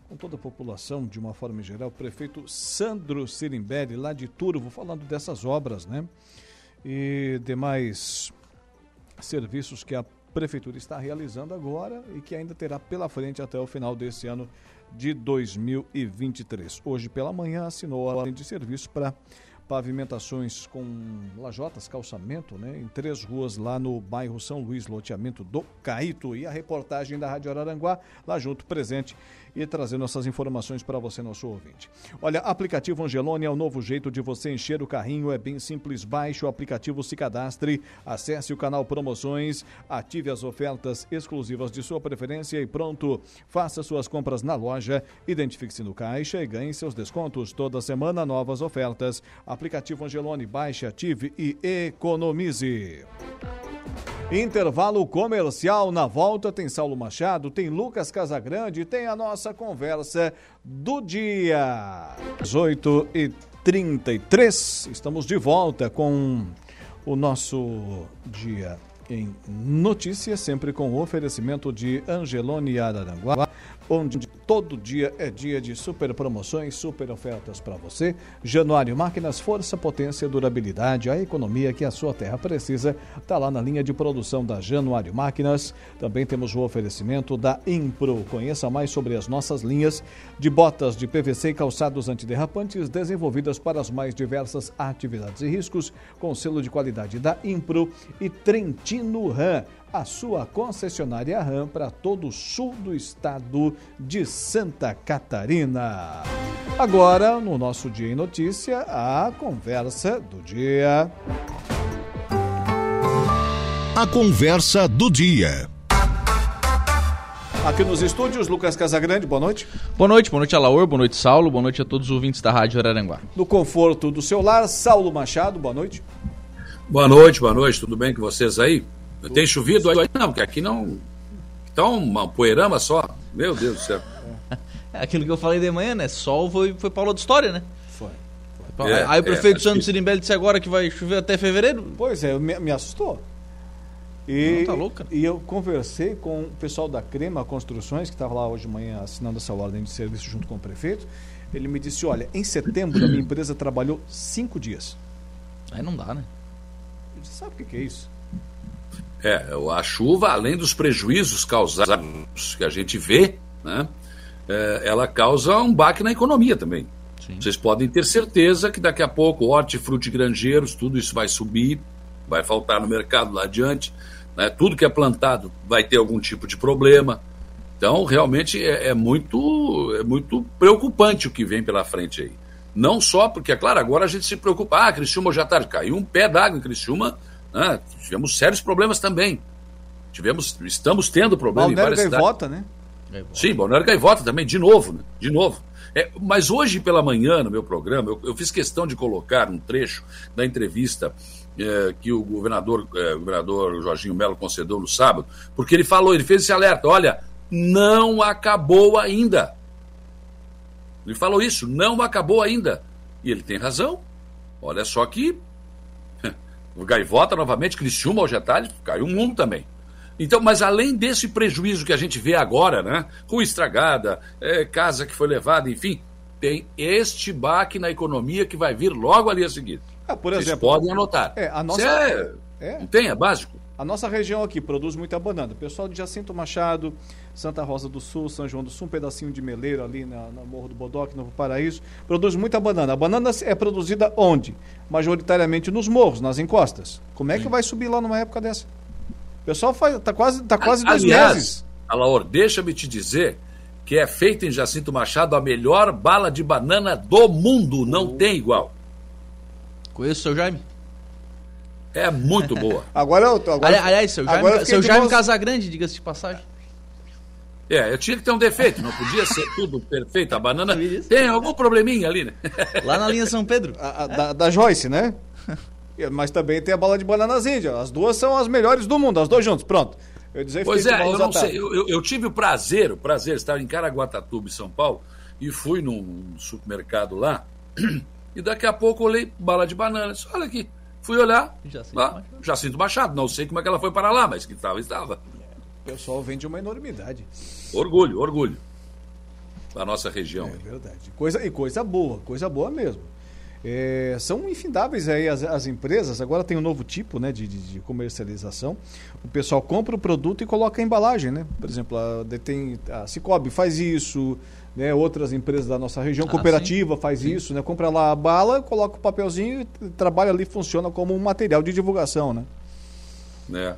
com toda a população, de uma forma geral, o prefeito Sandro Sirimbelli, lá de Turvo, falando dessas obras, né? E demais serviços que a prefeitura está realizando agora e que ainda terá pela frente até o final desse ano de 2023. Hoje pela manhã assinou a ordem de serviço para pavimentações com lajotas, calçamento, né, em três ruas lá no bairro São Luís, loteamento do Caíto. E a reportagem da Rádio Araranguá, lá junto, presente e trazendo essas informações para você, nosso ouvinte. Olha, aplicativo Angelone é o novo jeito de você encher o carrinho, é bem simples. Baixe o aplicativo, se cadastre, acesse o canal Promoções, ative as ofertas exclusivas de sua preferência e pronto. Faça suas compras na loja, identifique-se no caixa e ganhe seus descontos. Toda semana, novas ofertas. Aplicativo Angelone, baixe, ative e economize. Intervalo comercial na volta tem Saulo Machado, tem Lucas Casagrande, tem a nossa conversa do dia. 18 e 33 estamos de volta com o nosso dia em notícias, sempre com o oferecimento de Angelone Araranguá onde todo dia é dia de super promoções, super ofertas para você. Januário Máquinas, força, potência, durabilidade, a economia que a sua terra precisa, está lá na linha de produção da Januário Máquinas. Também temos o oferecimento da Impro. Conheça mais sobre as nossas linhas de botas de PVC e calçados antiderrapantes desenvolvidas para as mais diversas atividades e riscos, com selo de qualidade da Impro e Trentino Ram a sua concessionária RAM para todo o sul do estado de Santa Catarina. Agora, no nosso Dia em Notícia, a conversa do dia. A conversa do dia. Aqui nos estúdios, Lucas Casagrande, boa noite. Boa noite, boa noite, Alaor, boa noite, Saulo, boa noite a todos os ouvintes da Rádio Araranguá. No conforto do seu lar, Saulo Machado, boa noite. Boa noite, boa noite, tudo bem com vocês aí? Tem chovido aí? Não, porque aqui não. Tá uma poeirama só. Meu Deus do céu. É aquilo que eu falei de manhã, né? Sol foi, foi Paulo de História, né? Foi. foi. É, aí o prefeito é, Santos que... Sirimbelli disse agora que vai chover até fevereiro. Pois é, me, me assustou. E, não, tá louca. e eu conversei com o pessoal da Crema Construções, que estava lá hoje de manhã assinando essa ordem de serviço junto com o prefeito. Ele me disse: Olha, em setembro a minha empresa trabalhou cinco dias. Aí não dá, né? Eu disse, Sabe o que, que é isso? É, a chuva, além dos prejuízos causados que a gente vê, né, é, ela causa um baque na economia também. Sim. Vocês podem ter certeza que daqui a pouco hortifruti granjeiros, tudo isso vai subir, vai faltar no mercado lá adiante. Né? Tudo que é plantado vai ter algum tipo de problema. Então, realmente é, é, muito, é muito preocupante o que vem pela frente aí. Não só porque, é claro, agora a gente se preocupa. Ah, Criciúma já está. Caiu um pé d'água em Criciúma. Né? Tivemos sérios problemas também. Tivemos, estamos tendo problemas em várias Gaivota, cidades. né? Sim, Balneário Gaivota também, de novo, né? De novo. É, mas hoje pela manhã, no meu programa, eu, eu, fiz questão de colocar um trecho da entrevista é, que o governador, é, o governador Jorginho Melo concedeu no sábado, porque ele falou, ele fez esse alerta: olha, não acabou ainda. Ele falou isso, não acabou ainda. E ele tem razão. Olha só que o Gaivota novamente, Criciúma, Algetalho, caiu um mundo também. Então, mas além desse prejuízo que a gente vê agora, né? Rua estragada, é, casa que foi levada, enfim, tem este baque na economia que vai vir logo ali a seguir. Ah, por Vocês exemplo, podem anotar. É, a nossa... É, é. Não tem, é básico. A nossa região aqui produz muita banana. O pessoal de Jacinto Machado, Santa Rosa do Sul, São João do Sul, um pedacinho de Meleiro ali na, na Morro do Bodoque, Novo Paraíso, produz muita banana. A banana é produzida onde? Majoritariamente nos morros, nas encostas. Como é que vai subir lá numa época dessa? O pessoal faz, tá quase, tá quase dois Aliás, meses. Alaor, deixa-me te dizer que é feita em Jacinto Machado a melhor bala de banana do mundo. Não oh. tem igual. Conheço o seu Jaime? É muito boa. agora eu tô. Agora, aliás, seu Jaime, seu Jaime Casagrande, diga-se de passagem. É, eu tinha que ter um defeito, não podia ser tudo perfeito. A banana tem algum probleminha ali, né? Lá na linha São Pedro. A, a, da, da Joyce, né? Mas também tem a bala de bananas índia. As duas são as melhores do mundo, as duas juntas. Pronto. Eu dizer, pois é, eu não sei. Eu, eu, eu, tive o prazer, o prazer, estar em Caraguatatuba, São Paulo, e fui num supermercado lá, e daqui a pouco olhei bala de bananas. Olha aqui. Fui olhar. Jacinto, lá, Machado. Jacinto Machado. Não sei como é que ela foi para lá, mas que estava, estava. O pessoal vende uma enormidade. Orgulho, orgulho. Da nossa região. É verdade. Coisa, e coisa boa, coisa boa mesmo. É, são infindáveis aí as, as, empresas, agora tem um novo tipo né, de, de, de, comercialização. O pessoal compra o produto e coloca a embalagem, né? Por exemplo, a, tem, a Cicobi faz isso, né, outras empresas da nossa região, ah, cooperativa sim. faz sim. isso, né? Compra lá a bala, coloca o papelzinho e trabalha ali, funciona como um material de divulgação, né? É.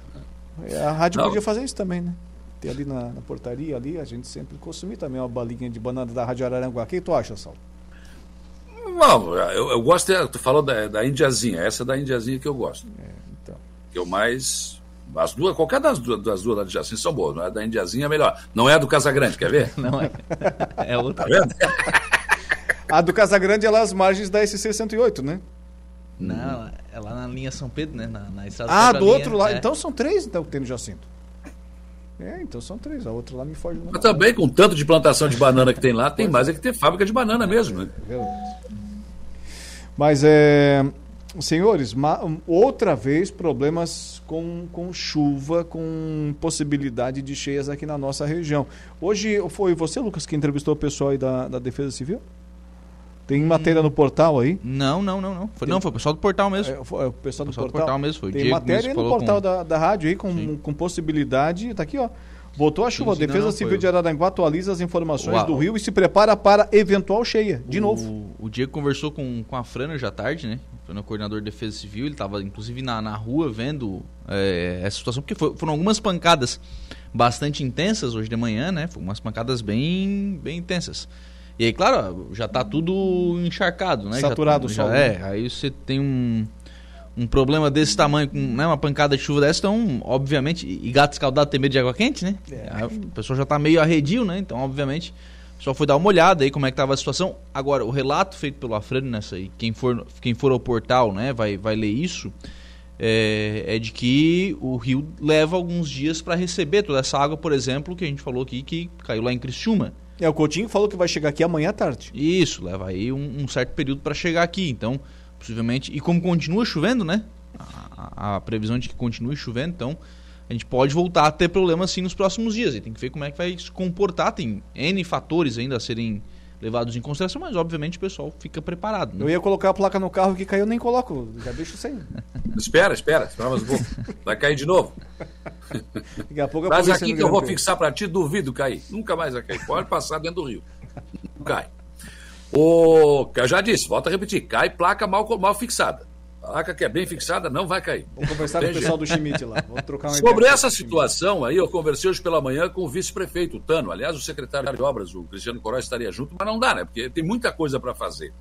é a rádio Não. podia fazer isso também, né? Ter ali na, na, portaria ali, a gente sempre consumir também uma balinha de banana da Rádio Araranguá. O que tu acha, Saulo? Não, eu, eu gosto, de, tu falou da, da Indiazinha, essa é da Indiazinha que eu gosto. É, então. Que eu mais. As duas, qualquer das duas, das duas da Indiazinha são boas, não é da Indiazinha é melhor. Não é a do Casagrande, quer ver? Não é. É outra. Tá vendo? a do Casagrande é lá às margens da SC 108, né? Não, é lá na linha São Pedro, né? Na, na estrada Ah, do linha, outro lado. É. Então são três então, que tem no Jacinto. É, então são três. A outra lá me foge. Mas também, com tanto de plantação de banana que tem lá, tem mais é que ter fábrica de banana mesmo, né? É verdade. Mas é. Senhores, outra vez problemas com, com chuva, com possibilidade de cheias aqui na nossa região. Hoje foi você, Lucas, que entrevistou o pessoal aí da, da Defesa Civil? Tem hum. matéria no portal aí? Não, não, não, não. Foi, não, foi o pessoal do portal mesmo. É, foi, é, o pessoal, do, pessoal do portal. portal. mesmo. Foi Tem Diego matéria no portal com... da, da rádio aí com, com possibilidade. Tá aqui, ó Botou a chuva. A Defesa Civil de Araranguá atualiza as informações Uau. do rio e se prepara para eventual cheia, de o, novo. O Diego conversou com, com a Fran hoje à tarde, né? Foi no coordenador de Defesa Civil, ele estava inclusive na, na rua vendo é, essa situação, porque foi, foram algumas pancadas bastante intensas hoje de manhã, né? Foram umas pancadas bem, bem intensas. E aí, claro, já está tudo encharcado, né? Saturado já, o sol. Já, é, aí você tem um um problema desse tamanho, com né, uma pancada de chuva dessa, então, obviamente, e gato escaldado tem medo de água quente, né? É. O pessoal já está meio arredio, né? Então, obviamente, só foi dar uma olhada aí como é que estava a situação. Agora, o relato feito pelo Afrânio nessa aí, quem for, quem for ao portal, né, vai, vai ler isso, é, é de que o rio leva alguns dias para receber toda essa água, por exemplo, que a gente falou aqui, que caiu lá em Criciúma. É, o Coutinho falou que vai chegar aqui amanhã à tarde. Isso, leva aí um, um certo período para chegar aqui. Então, possivelmente. E como continua chovendo, né? A, a, previsão de que continue chovendo, então a gente pode voltar a ter problemas sim nos próximos dias. E tem que ver como é que vai se comportar. Tem N fatores ainda a serem levados em consideração, mas obviamente o pessoal fica preparado. Né? Eu ia colocar a placa no carro que caiu, nem coloco, já deixo sem. espera, espera, espera, mas vou. Vai cair de novo. Daqui a pouco a Mas aqui que eu vou fixar para ti, duvido cair. Nunca mais vai cair. Pode passar dentro do rio. Não cai. O, eu já disse, volta a repetir, cai placa mal, mal fixada. Placa que é bem fixada não vai cair. Vou conversar com o pessoal do Schmidt lá. Vou trocar uma Sobre essa situação aí, eu conversei hoje pela manhã com o vice-prefeito, o Tano. Aliás, o secretário de obras, o Cristiano Corói, estaria junto, mas não dá, né? Porque tem muita coisa para fazer.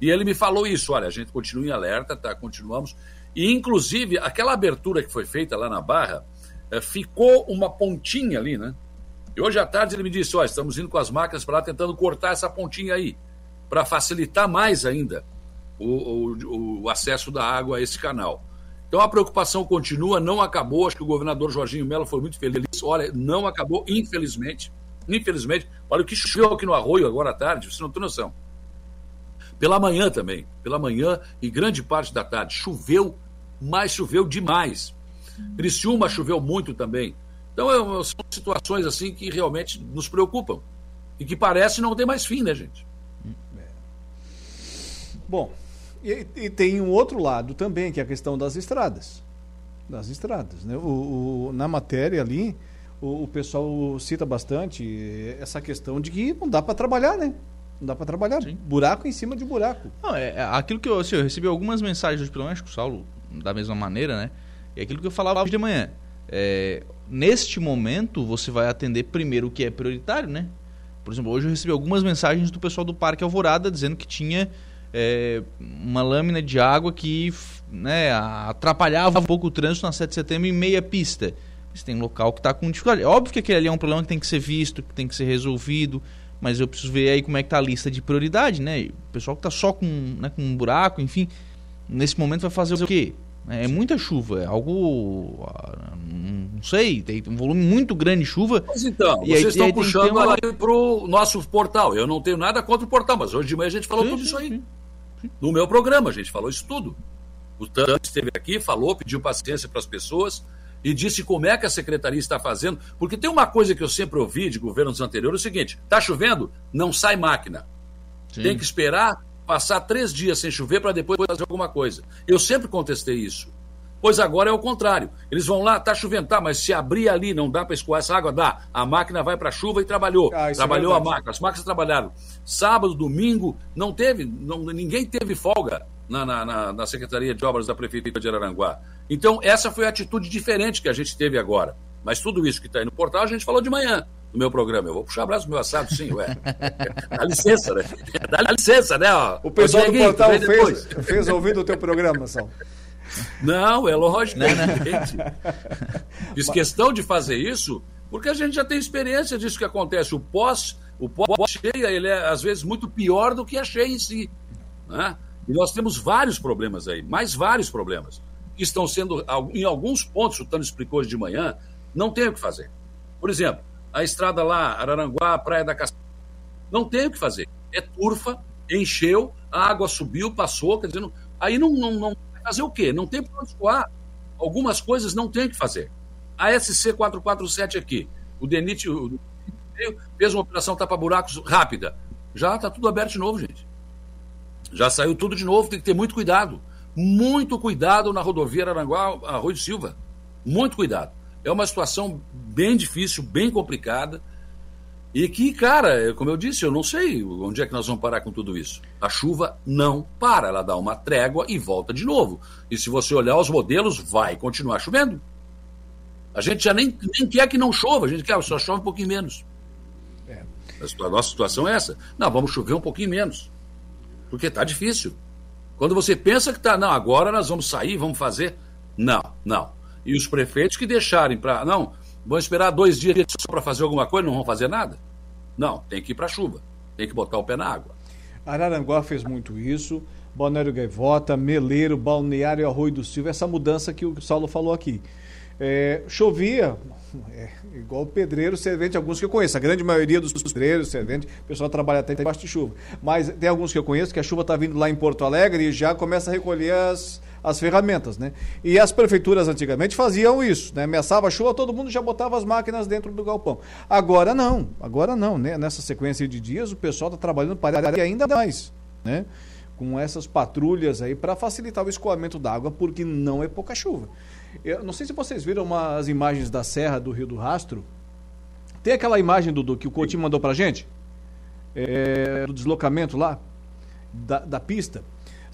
E ele me falou isso: olha, a gente continua em alerta, tá? Continuamos. E, inclusive, aquela abertura que foi feita lá na Barra, é, ficou uma pontinha ali, né? E hoje à tarde ele me disse: olha, estamos indo com as máquinas para lá tentando cortar essa pontinha aí para facilitar mais ainda o, o, o, acesso da água a esse canal. Então a preocupação continua, não acabou. Acho que o governador Jorginho Mello foi muito feliz. Olha, não acabou, infelizmente. Infelizmente. Olha o que choveu aqui no Arroio agora à tarde, você não tem noção. Pela manhã também. Pela manhã e grande parte da tarde. Choveu, mas choveu demais. Criciúma choveu muito também. Então é, são situações assim que realmente nos preocupam. E que parece não ter mais fim, né, gente? Bom, e, e, tem um outro lado também, que é a questão das estradas. Das estradas. Né? O, o na matéria ali, o, o, pessoal cita bastante essa questão de que não dá para trabalhar, né? Não dá para trabalhar. Sim. Buraco em cima de buraco. Não, é, é aquilo que eu, assim, eu recebi algumas mensagens hoje pelo menos com o Saulo, da mesma maneira, né? É aquilo que eu falava hoje de manhã. É, neste momento, você vai atender primeiro o que é prioritário, né? Por exemplo, hoje eu recebi algumas mensagens do pessoal do Parque Alvorada dizendo que tinha é, uma lâmina de água que né, atrapalhava um pouco o trânsito na 7 de setembro em meia pista. Você tem um local que está com dificuldade. É óbvio que aquele ali é um problema que tem que ser visto, que tem que ser resolvido, mas eu preciso ver aí como é que está a lista de prioridade, né? O pessoal que está só com, né, com um buraco, enfim, nesse momento vai fazer o quê? É muita chuva, é algo. Ah, não sei, tem um volume muito grande de chuva. Mas então, e vocês aí, estão puxando uma... ela para o nosso portal. Eu não tenho nada contra o portal, mas hoje de manhã a gente falou sim, tudo sim, isso aí. Sim. No meu programa, a gente falou isso tudo. O Tano esteve aqui, falou, pediu paciência para as pessoas e disse como é que a secretaria está fazendo. Porque tem uma coisa que eu sempre ouvi de governos anteriores: é o seguinte, está chovendo, não sai máquina. Sim. Tem que esperar passar três dias sem chover para depois fazer alguma coisa. Eu sempre contestei isso. Pois agora é o contrário. Eles vão lá, tá chovendo, tá, mas se abrir ali não dá para escoar essa água? Dá. A máquina vai para a chuva e trabalhou. Ah, é trabalhou é a máquina. As máquinas trabalharam. Sábado, domingo, não teve, não, ninguém teve folga na, na, na, Secretaria de Obras da Prefeitura de Araranguá. Então, essa foi a atitude diferente que a gente teve agora. Mas tudo isso que está aí no portal, a gente falou de manhã no meu programa. Eu vou puxar abraço pro meu assado, sim, ué. Dá licença, né? Dá licença, né? Ó. O pessoal do portal fez, fez ouvindo o teu programa, Sal. Não, é lógico, não, não. Fiz questão de fazer isso porque a gente já tem experiência disso que acontece. O pós, o pós cheia, ele é às vezes muito pior do que a cheia em si. Né? E nós temos vários problemas aí, mais vários problemas, que estão sendo, em alguns pontos, o Tano explicou hoje de manhã, não tem o que fazer. Por exemplo, a estrada lá, Araranguá, Praia da Castanha, não tem o que fazer. É turfa, encheu, a água subiu, passou, quer dizer, não, aí não, não, não fazer o quê? Não tem para onde escoar. Algumas coisas não tem que fazer. A SC 447 aqui, o DENIT fez uma operação tapa-buracos rápida. Já está tudo aberto de novo, gente. Já saiu tudo de novo, tem que ter muito cuidado. Muito cuidado na rodovia Aranguá, Arroio de Silva. Muito cuidado. É uma situação bem difícil, bem complicada. E que, cara, como eu disse, eu não sei onde é que nós vamos parar com tudo isso. A chuva não para, ela dá uma trégua e volta de novo. E se você olhar os modelos, vai continuar chovendo. A gente já nem, nem quer que não chova, a gente quer só chove um pouquinho menos. É. A nossa situação é essa. Não, vamos chover um pouquinho menos. Porque está difícil. Quando você pensa que está, não, agora nós vamos sair, vamos fazer. Não, não. E os prefeitos que deixarem para. Não, vão esperar dois dias só para fazer alguma coisa, não vão fazer nada? Não, tem que ir para a chuva, tem que botar o pé na água. Araranguá fez muito isso, Balneário Gaivota, Meleiro, Balneário Arroio do Silva, essa mudança que o Saulo falou aqui. É, chovia, é, igual pedreiro, servente, alguns que eu conheço. A grande maioria dos pedreiros, servente, o pessoal trabalha até debaixo de chuva. Mas tem alguns que eu conheço que a chuva está vindo lá em Porto Alegre e já começa a recolher as, as ferramentas, né? E as prefeituras antigamente faziam isso, né? Ameaçava a chuva, todo mundo já botava as máquinas dentro do galpão. Agora não, agora não, né? Nessa sequência de dias o pessoal está trabalhando para ainda mais, né? Com essas patrulhas aí para facilitar o escoamento d'água, porque não é pouca chuva. Eu não sei se vocês viram umas imagens da Serra do Rio do Rastro. Tem aquela imagem, Dudu, que o Coutinho mandou pra gente? É, do deslocamento lá, da, da pista.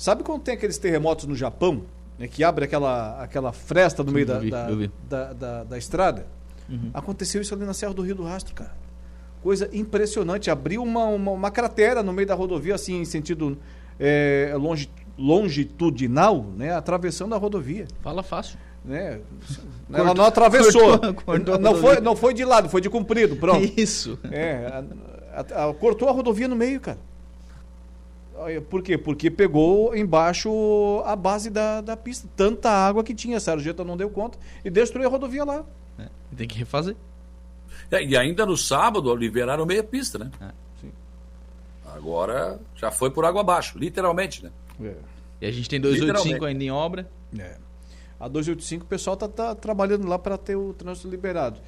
Sabe quando tem aqueles terremotos no Japão, né, que abre aquela, aquela fresta no meio da, vi, da, da, da, da, estrada? Uhum. Aconteceu isso ali na Serra do Rio do Rastro, cara. Coisa impressionante. Abriu uma, uma, uma cratera no meio da rodovia, assim, em sentido é, longe, longitudinal, né, atravessando a rodovia. Fala fácil. Né? Cortou, ela não atravessou. Cortou, cortou não, foi, não foi de lado, foi de comprido, pronto. Isso. É, a, a, cortou a rodovia no meio, cara. Por quê? Porque pegou embaixo a base da, da pista. Tanta água que tinha, a sarjeta não deu conta e destruiu a rodovia lá. É, tem que refazer. É, e ainda no sábado liberaram meia pista, né? É. Agora já foi por água abaixo, literalmente, né? É. E a gente tem 285 ainda em obra. É a 285, o pessoal está tá trabalhando lá para ter o trânsito liberado.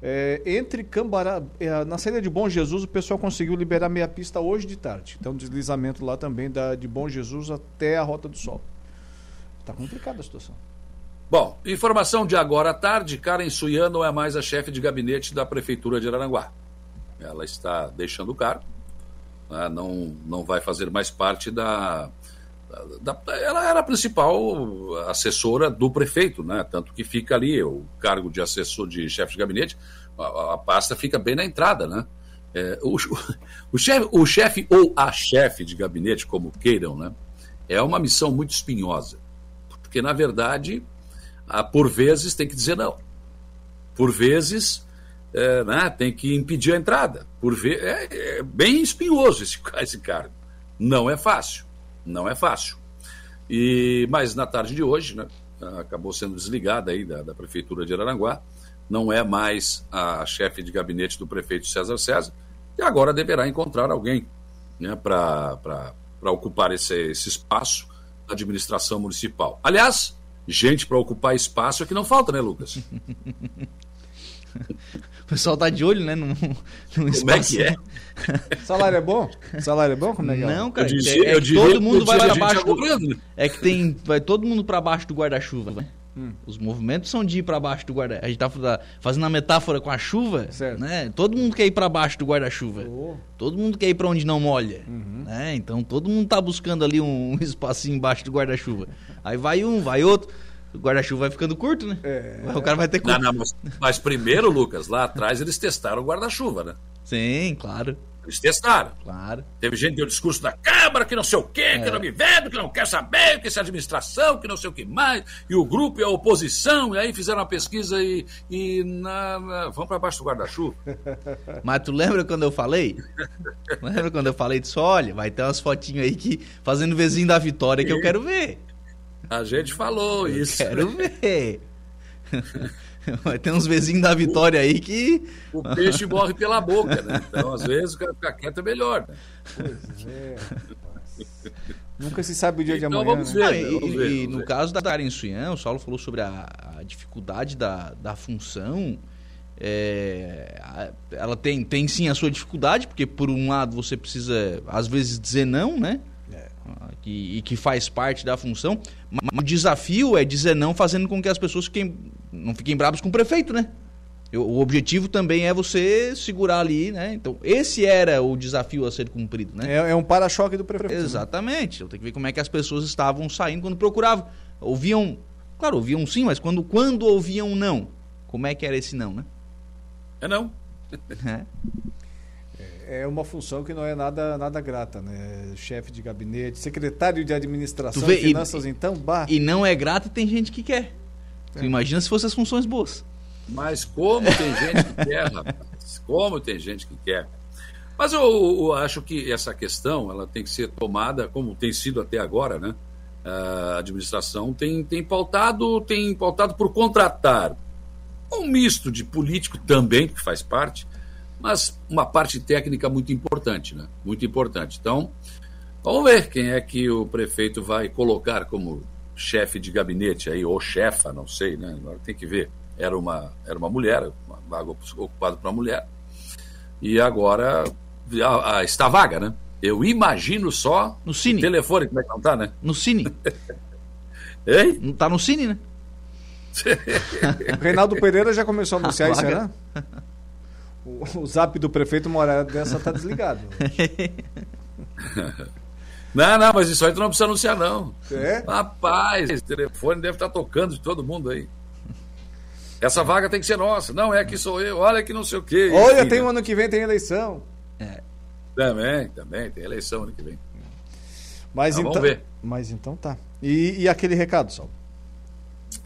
É, entre Cambará, é, na saída de Bom Jesus, o pessoal conseguiu liberar meia pista hoje de tarde. Então, deslizamento lá também da, de Bom Jesus até a Rota do Sol. Está complicada a situação. Bom, informação de agora à tarde: Karen Suyan não é mais a chefe de gabinete da Prefeitura de Araranguá. Ela está deixando o cargo, né, não, não vai fazer mais parte da, da, ela era a principal assessora do prefeito, né? Tanto que fica ali o cargo de assessor de chefe de gabinete, a, a pasta fica bem na entrada, né? É, o, o, chefe, o chefe ou a chefe de gabinete, como queiram, né? É uma missão muito espinhosa, porque na verdade, a, por vezes tem que dizer não, por vezes é, né, tem que impedir a entrada, por ve é, é bem espinhoso esse, esse cargo, não é fácil. Não é fácil. E, mas na tarde de hoje, né, acabou sendo desligada aí da, da Prefeitura de Araranguá, não é mais a chefe de gabinete do prefeito César César, e agora deverá encontrar alguém né, para ocupar esse, esse espaço da administração municipal. Aliás, gente para ocupar espaço é que não falta, né, Lucas? O pessoal tá de olho, né? No, no Como é que é? Salário é bom? Salário é bom? Como é que é? Não, cara. Eu é, é que todo mundo vai para baixo. Do, é que tem. Vai todo mundo para baixo do guarda-chuva, né? Hum. Os movimentos são de ir para baixo do guarda. A gente tá fazendo a metáfora com a chuva, certo. né? Todo mundo quer ir para baixo do guarda-chuva. Oh. Todo mundo quer ir para onde não molha, uhum. né? Então todo mundo tá buscando ali um, um espacinho embaixo do guarda-chuva. Aí vai um, vai outro o guarda-chuva vai ficando curto, né? É. O cara vai ter curto. Não, não, mas, mas, primeiro, Lucas, lá atrás eles testaram o guarda-chuva, né? Sim, claro. Eles testaram. Claro. Teve gente que deu discurso da Câmara que não sei o quê, é. que não me vendo, que não quer saber, que essa administração, que não sei o que mais, e o grupo e a oposição, e aí fizeram uma pesquisa e, e na, na, vamos para baixo do guarda-chuva. Mas tu lembra quando eu falei? lembra quando eu falei disso? Olha, vai ter umas fotinhas aí que fazendo vizinho da vitória que eu quero ver. A gente falou Eu isso. Quero ver. Vai ter uns vizinhos da Vitória aí que. O peixe morre pela boca, né? Então, às vezes, o cara ficar quieto é melhor. Né? Pois é. Nunca se sabe o dia então, de amanhã. Vamos né? ver, né? vamos e, ver, e no ver. caso da Karen Suyan, o Saulo falou sobre a, a dificuldade da, da função. É, ela tem, tem sim a sua dificuldade, porque por um lado você precisa, às vezes, dizer não, né? Que, e que faz parte da função. Mas o desafio é dizer não, fazendo com que as pessoas fiquem não fiquem bravos com o prefeito, né? O objetivo também é você segurar ali, né? Então, esse era o desafio a ser cumprido, né? É, é um para-choque do prefeito. Né? Exatamente. Eu tenho que ver como é que as pessoas estavam saindo quando procuravam. Ouviam, claro, ouviam sim, mas quando, quando ouviam não, como é que era esse não, né? É não. É. É uma função que não é nada, nada grata, né? Chefe de gabinete, secretário de administração vê, e finanças, e, então, bah. E não é grata tem gente que quer. É. imagina se fossem as funções boas. Mas como tem gente que quer, rapaz. Como tem gente que quer. Mas eu, eu, acho que essa questão ela tem que ser tomada, como tem sido até agora, né? A administração tem, tem pautado, tem pautado por contratar um misto de político também, que faz parte, mas uma parte técnica muito importante, né? Muito importante. Então, vamos ver quem é que o prefeito vai colocar como chefe de gabinete aí, ou chefa, não sei, né? Agora tem que ver era uma, era uma mulher, uma vaga ocupada por uma mulher. E agora a, a, está vaga, né? Eu imagino só. No Cine. telefone, como é que não tá, né? No Cine. Hein? Não tá no Cine, né? Reinaldo Pereira já começou a anunciar isso, né? O, o zap do prefeito Moreira dessa tá desligado. Não, não, mas isso aí tu não precisa anunciar, não. É? Rapaz, o telefone deve estar tocando de todo mundo aí. Essa vaga tem que ser nossa. Não, é que sou eu. Olha que não sei o quê. Olha, tem um ano que vem, tem eleição. É. Também, também, tem eleição ano que vem. Mas então, vamos ver. Mas então tá. E, e aquele recado, Sal?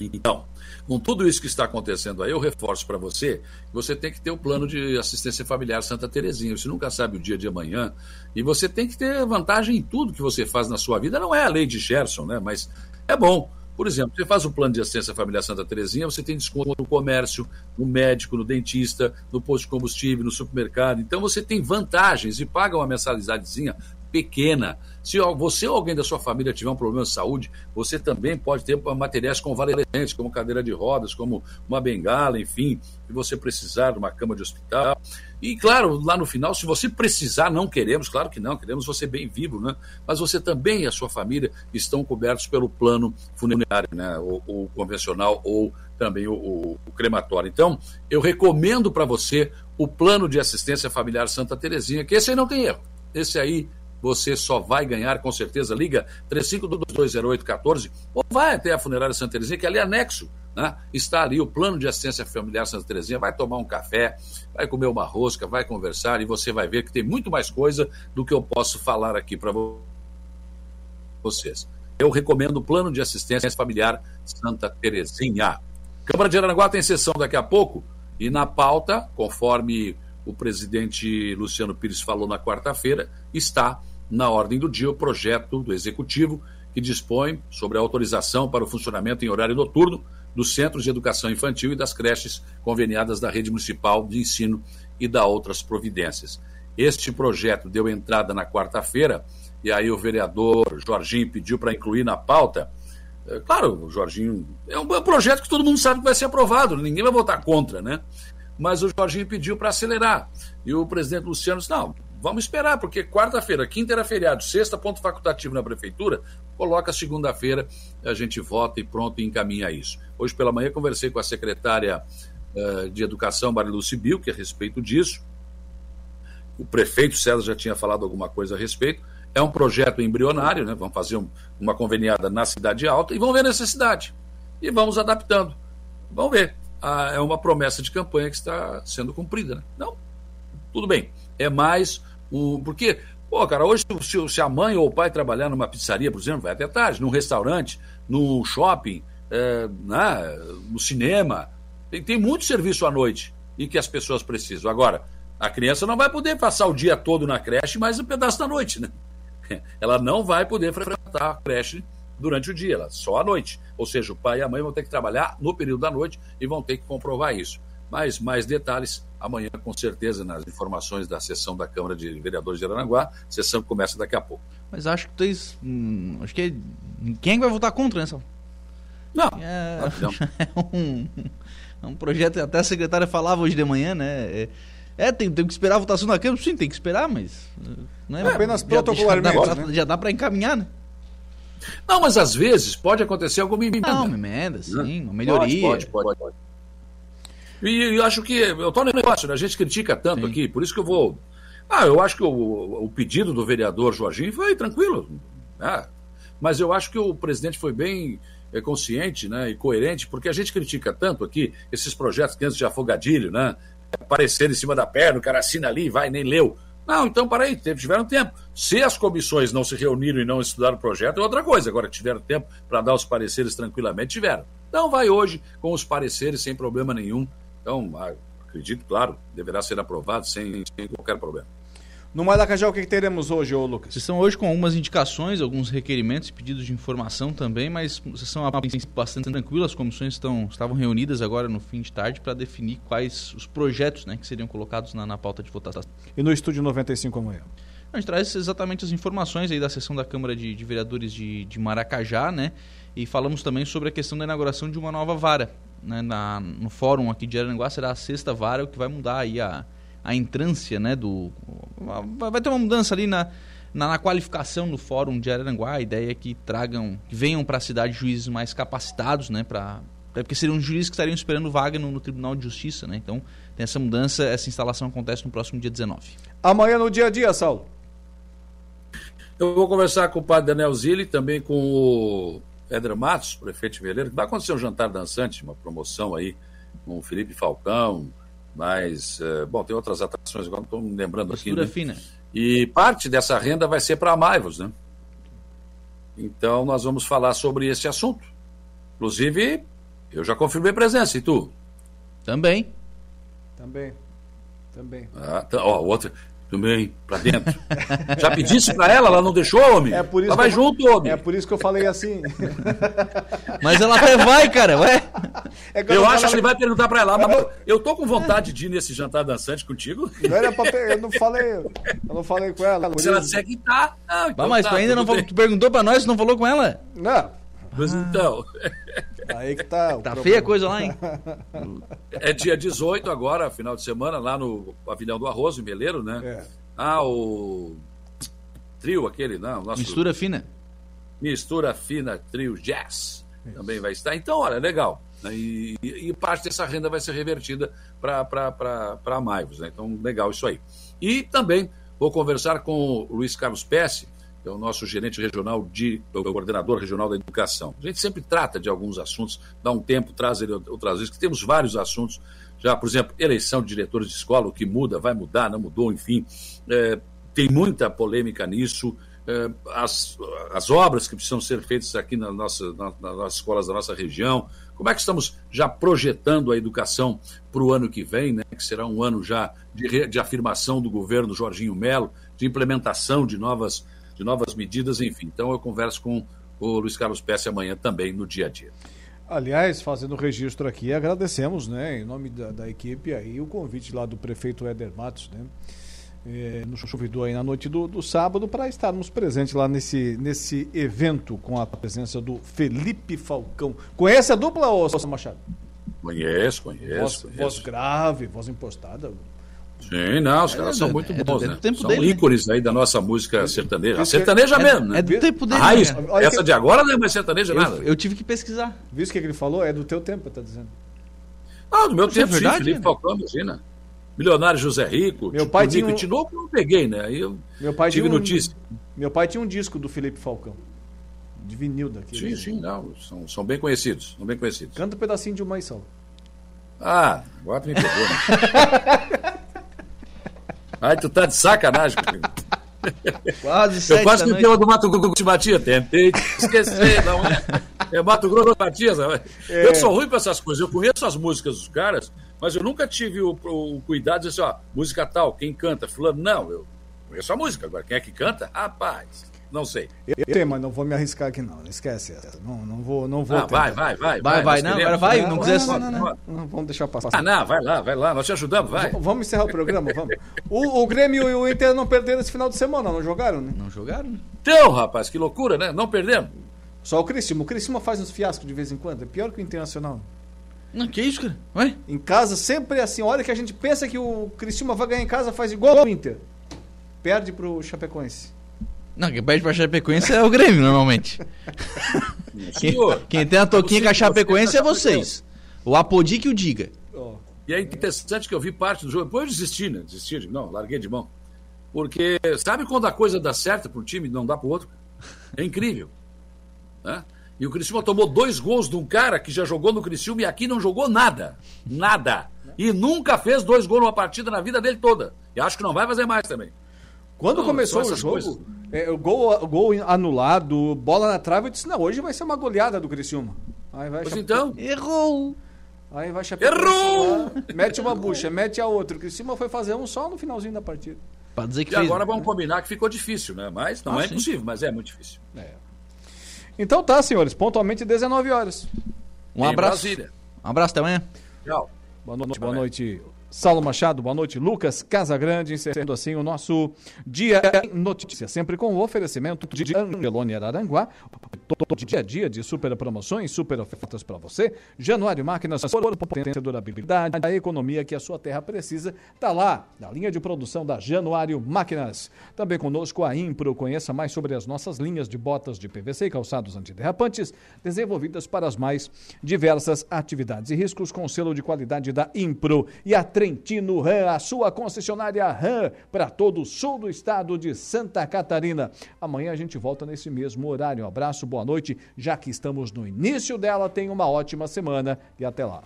Então, com tudo isso que está acontecendo aí, eu reforço para você que você tem que ter o plano de assistência familiar Santa Terezinha. Você nunca sabe o dia de amanhã. E você tem que ter vantagem em tudo que você faz na sua vida. Não é a lei de Gerson, né? Mas é bom. Por exemplo, você faz o plano de assistência familiar Santa Terezinha, você tem desconto no comércio, no médico, no dentista, no posto de combustível, no supermercado. Então você tem vantagens e paga uma mensalidadezinha pequena. Se você ou alguém da sua família tiver um problema de saúde, você também pode ter materiais convalescentes, como cadeira de rodas, como uma bengala, enfim, se você precisar de uma cama de hospital. E claro, lá no final, se você precisar, não queremos, claro que não, queremos você bem vivo, né? Mas você também e a sua família estão cobertos pelo plano funerário, né? O, convencional ou também o, o, o crematório. Então, eu recomendo para você o plano de assistência familiar Santa Terezinha, que esse aí não tem erro. Esse aí você só vai ganhar, com certeza. Liga 35220814 ou vai até a Funerária Santa Terezinha, que é ali anexo. Né? Está ali o plano de assistência familiar Santa Terezinha. Vai tomar um café, vai comer uma rosca, vai conversar e você vai ver que tem muito mais coisa do que eu posso falar aqui para vocês. Eu recomendo o plano de assistência familiar Santa Terezinha. Câmara de Aranaguá tem sessão daqui a pouco e na pauta, conforme o presidente Luciano Pires falou na quarta-feira, está na ordem do dia o projeto do Executivo que dispõe sobre a autorização para o funcionamento em horário noturno dos centros de educação infantil e das creches conveniadas da rede municipal de ensino e da outras providências. Este projeto deu entrada na quarta-feira e aí o vereador Jorginho pediu para incluir na pauta. É, claro, o Jorginho é um projeto que todo mundo sabe que vai ser aprovado, ninguém vai votar contra, né? Mas o Jorginho pediu para acelerar. E o presidente Luciano disse: não, Vamos esperar, porque quarta-feira, quinta era feriado, sexta, ponto facultativo na prefeitura, coloca segunda-feira, a gente vota e pronto, e encaminha isso. Hoje pela manhã conversei com a secretária uh, de Educação, Marilu Sibil, que é a respeito disso. O prefeito César já tinha falado alguma coisa a respeito. É um projeto embrionário, né? Vamos fazer um, uma conveniada na cidade alta e vamos ver a necessidade. E vamos adaptando. Vamos ver. Ah, é uma promessa de campanha que está sendo cumprida. Né? Não, tudo bem. É mais porque, pô, cara, hoje se, se, a mãe ou o pai trabalhar numa pizzaria, por exemplo, vai até tarde, num restaurante, no shopping, é, né, no cinema, tem, tem muito serviço à noite e que as pessoas precisam. Agora, a criança não vai poder passar o dia todo na creche, mais um pedaço da noite, né? Ela não vai poder frequentar a creche durante o dia, ela, só à noite. Ou seja, o pai e a mãe vão ter que trabalhar no período da noite e vão ter que comprovar isso. Mas mais detalhes amanhã, com certeza, nas informações da sessão da Câmara de Vereadores de Aranaguá. A sessão começa daqui a pouco. Mas acho que tens. Hum, acho que. Quem vai votar contra, né, Sal? Não. É, não. é, um, é um projeto, até a secretária falava hoje de manhã, né? É, é tem, tem que esperar a votação da Câmara? Sim, tem que esperar, mas. Não é, é apenas protocolarmente. Já, já dá para encaminhar, né? Não, mas às vezes pode acontecer alguma emenda. Não, uma emenda, sim, uma melhoria. Pode, pode, pode. pode. E eu acho que. Eu estou no negócio, né? A gente critica tanto sim. aqui, por isso que eu vou. Ah, eu acho que o, o pedido do vereador Jorginho foi tranquilo. Né? Mas eu acho que o presidente foi bem é, consciente né, e coerente, porque a gente critica tanto aqui esses projetos que antes de afogadilho, né? Aparecer em cima da perna, o cara assina ali, vai, nem leu. Não, então para aí, tiveram tempo. Se as comissões não se reuniram e não estudaram o projeto, é outra coisa. Agora, tiveram tempo para dar os pareceres tranquilamente, tiveram. Então vai hoje com os pareceres sem problema nenhum. Então, acredito, claro, deverá ser aprovado sem, sem qualquer problema. No Maracajá, o que, que teremos hoje, ô Lucas? Vocês estão hoje com algumas indicações, alguns requerimentos, pedidos de informação também, mas vocês são bastante tranquilos. As comissões estão, estavam reunidas agora no fim de tarde para definir quais os projetos né, que seriam colocados na, na pauta de votação. E no estúdio 95 amanhã? A gente traz exatamente as informações aí da sessão da Câmara de, de Vereadores de, de, Maracajá, né? E falamos também sobre a questão da inauguração de uma nova vara. Né? Na, no fórum aqui de Aranguá será a sexta vara, o que vai mudar aí a a entrância, né, do... Vai ter uma mudança ali na, na, na, qualificação do Fórum de Araranguá. A ideia é que tragam, que venham para a cidade juízes mais capacitados, né, para porque seriam juízes que estariam esperando vaga no, no, Tribunal de Justiça, né? Então, tem essa mudança, essa instalação acontece no próximo dia 19. Amanhã no dia a dia, Saulo. Eu vou conversar com o padre Daniel Zilli, também com o Edra Matos, prefeito de Veleiro, vai acontecer um jantar dançante, uma promoção aí com o Felipe Falcão, mas, uh, bom, tem outras atrações, agora não estou me lembrando aqui. Né? fina. E parte dessa renda vai ser para a Maivos, né? Então, nós vamos falar sobre esse assunto. Inclusive, eu já confirmei presença, e tu? Também. Também. Também. Ah, tá, ó, outra também, pra dentro. Já pedisse pra ela, ela não deixou, homem? É por isso ela vai eu, junto, homem. É por isso que eu falei assim. Mas ela até vai, cara, ué. É eu, acho que ele vai perguntar pra ela, mas eu tô com vontade de ir nesse jantar dançante contigo. Não era pra eu não falei, eu não falei com ela. Se ela disser que tá. Ah, então mas tá, tu ainda não falou, tu perguntou pra nós, não falou com ela? Não. Mas então. Aí que tá. Tá feia a coisa lá, hein? É dia 18 agora, final de semana, lá no Pavilhão do Arroz, em Meleiro, né? É. Ah, o trio aquele, não. Nosso... Mistura fina. Mistura fina, trio jazz. Isso. Também vai estar. Então, olha, legal. Né? E, e, parte dessa renda vai ser revertida para a Maivos. Né? Então, legal isso aí. E também vou conversar com o Luiz Carlos Pesce, que é o nosso gerente regional, de, o coordenador regional da educação. A gente sempre trata de alguns assuntos, dá um tempo, traz ele outras vezes, que temos vários assuntos, já, por exemplo, eleição de diretores de escola, o que muda, vai mudar, não mudou, enfim. É, tem muita polêmica nisso. É, as, as obras que precisam ser feitas aqui na nossa, na, nas escolas da nossa região. Como é que estamos já projetando a educação para o ano que vem, né, que será um ano já de, de afirmação do governo Jorginho Melo, de implementação de novas de novas medidas, enfim. Então eu converso com o Luiz Carlos Pesce amanhã também no dia a dia. Aliás, fazendo o registro aqui, agradecemos, né, em nome da, da equipe aí, o convite lá do prefeito Éder Matos, né, é, nos convidou aí na noite do, do sábado para estarmos presentes lá nesse, nesse evento com a presença do Felipe Falcão. Conhece a dupla, ô Machado? Conheço, conheço. Voz, conheço. voz grave, voz impostada. Sim, não, os caras é, são é, muito é bons, né? são dele, ícones né? aí da nossa música sertaneja. A sertaneja é, mesmo, né? É do tempo dele. Raiz, né? essa que... de agora não é mais sertaneja eu, nada. Eu tive que pesquisar. Viu o que ele falou? É do teu tempo, tá dizendo. Ah, do meu Isso tempo, é verdade, sim, Felipe né? Falcão, imagina. Milionário José Rico, meu pai tinha um... Tinoco eu não peguei, né? Aí eu meu pai tive um... notícia. Meu pai tinha um disco do Felipe Falcão. De vinil daqui. Sim, sim, não. São, são bem conhecidos. São bem conhecidos. Canta um pedacinho de uma e só. Ah, agora tu me pegou, né? Ai, tu tá de sacanagem comigo. Quase Eu quase que o tema do Mato Grosso te batia. Tentei te esquecer, não é? É Mato Grosso batia, sabe? É. Eu sou ruim pra essas coisas. Eu conheço as músicas dos caras, mas eu nunca tive o, o cuidado de dizer assim, ó, música tal, quem canta? Fulano. Não, eu conheço a música. Agora, quem é que canta? Rapaz. Não sei. Eu tenho, mas não vou me arriscar aqui, não. Esquece essa. Não, não vou. Não vou ah, vai, vai, vai. Vai, vai. Não, agora vai. Não, quiser. Não, não, não, não, Vamos deixar passar. Ah, não, vai lá, vai lá. Nós te ajudamos, vai. V vamos encerrar o programa, vamos. O, o Grêmio e o Inter não perderam esse final de semana, não jogaram, né? Não jogaram, né? Então, rapaz, que loucura, né? Não perdemos. Só o Criciúma. O Criciúma faz uns fiascos de vez em quando. É pior que o Internacional. Não, que isso, cara? Ué? Em casa, sempre é assim. A hora que a gente pensa que o Criciúma vai ganhar em casa, faz igual o Inter. Perde pro Chapecoense. Não, quem pede pra Chapecoense é o Grêmio, normalmente. quem, quem, tem a toquinha com a Chapecoense é vocês. O Apodi que o diga. E é interessante que eu vi parte do jogo. Depois eu desisti, né? Desisti, não, larguei de mão. Porque sabe quando a coisa dá certo pro time e não dá pro outro? É incrível. Né? E o Criciúma tomou dois gols de um cara que já jogou no Criciúma e aqui não jogou nada. Nada. E nunca fez dois gols numa partida na vida dele toda. E acho que não vai fazer mais também. Quando não, começou o jogo, é, o gol, gol anulado, bola na trave, eu disse, não, hoje vai ser uma goleada do Criciúma. Aí vai pois então. Errou! Aí vai Errou! mete uma bucha, mete a outra. O Criciúma foi fazer um só no finalzinho da partida. Pra dizer que e fez... agora vamos combinar que ficou difícil, né? Mas não ah, é sim. impossível, mas é muito difícil. É. Então tá, senhores, pontualmente 19 horas. Um em abraço. Brasília. Um abraço, até amanhã. Tchau. Boa noite, boa noite. Saulo Machado, boa noite. Lucas Casagrande, encerrando assim o nosso Dia Notícia, sempre com o oferecimento de Angelone Araranguá. Todo dia a dia de super promoções, super ofertas para você. Januário Máquinas, por potência e durabilidade, a economia que a sua terra precisa, está lá, na linha de produção da Januário Máquinas. Também conosco a Impro, conheça mais sobre as nossas linhas de botas de PVC e calçados antiderrapantes, desenvolvidas para as mais diversas atividades e riscos com selo de qualidade da Impro. E a Trentino Ram, a sua concessionária Ram para todo o sul do estado de Santa Catarina. Amanhã a gente volta nesse mesmo horário. Um abraço, boa noite. Já que estamos no início dela, tenha uma ótima semana e até lá.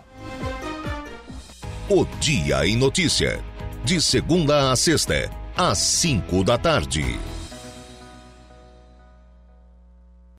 O Dia em Notícia. De segunda a sexta, às cinco da tarde.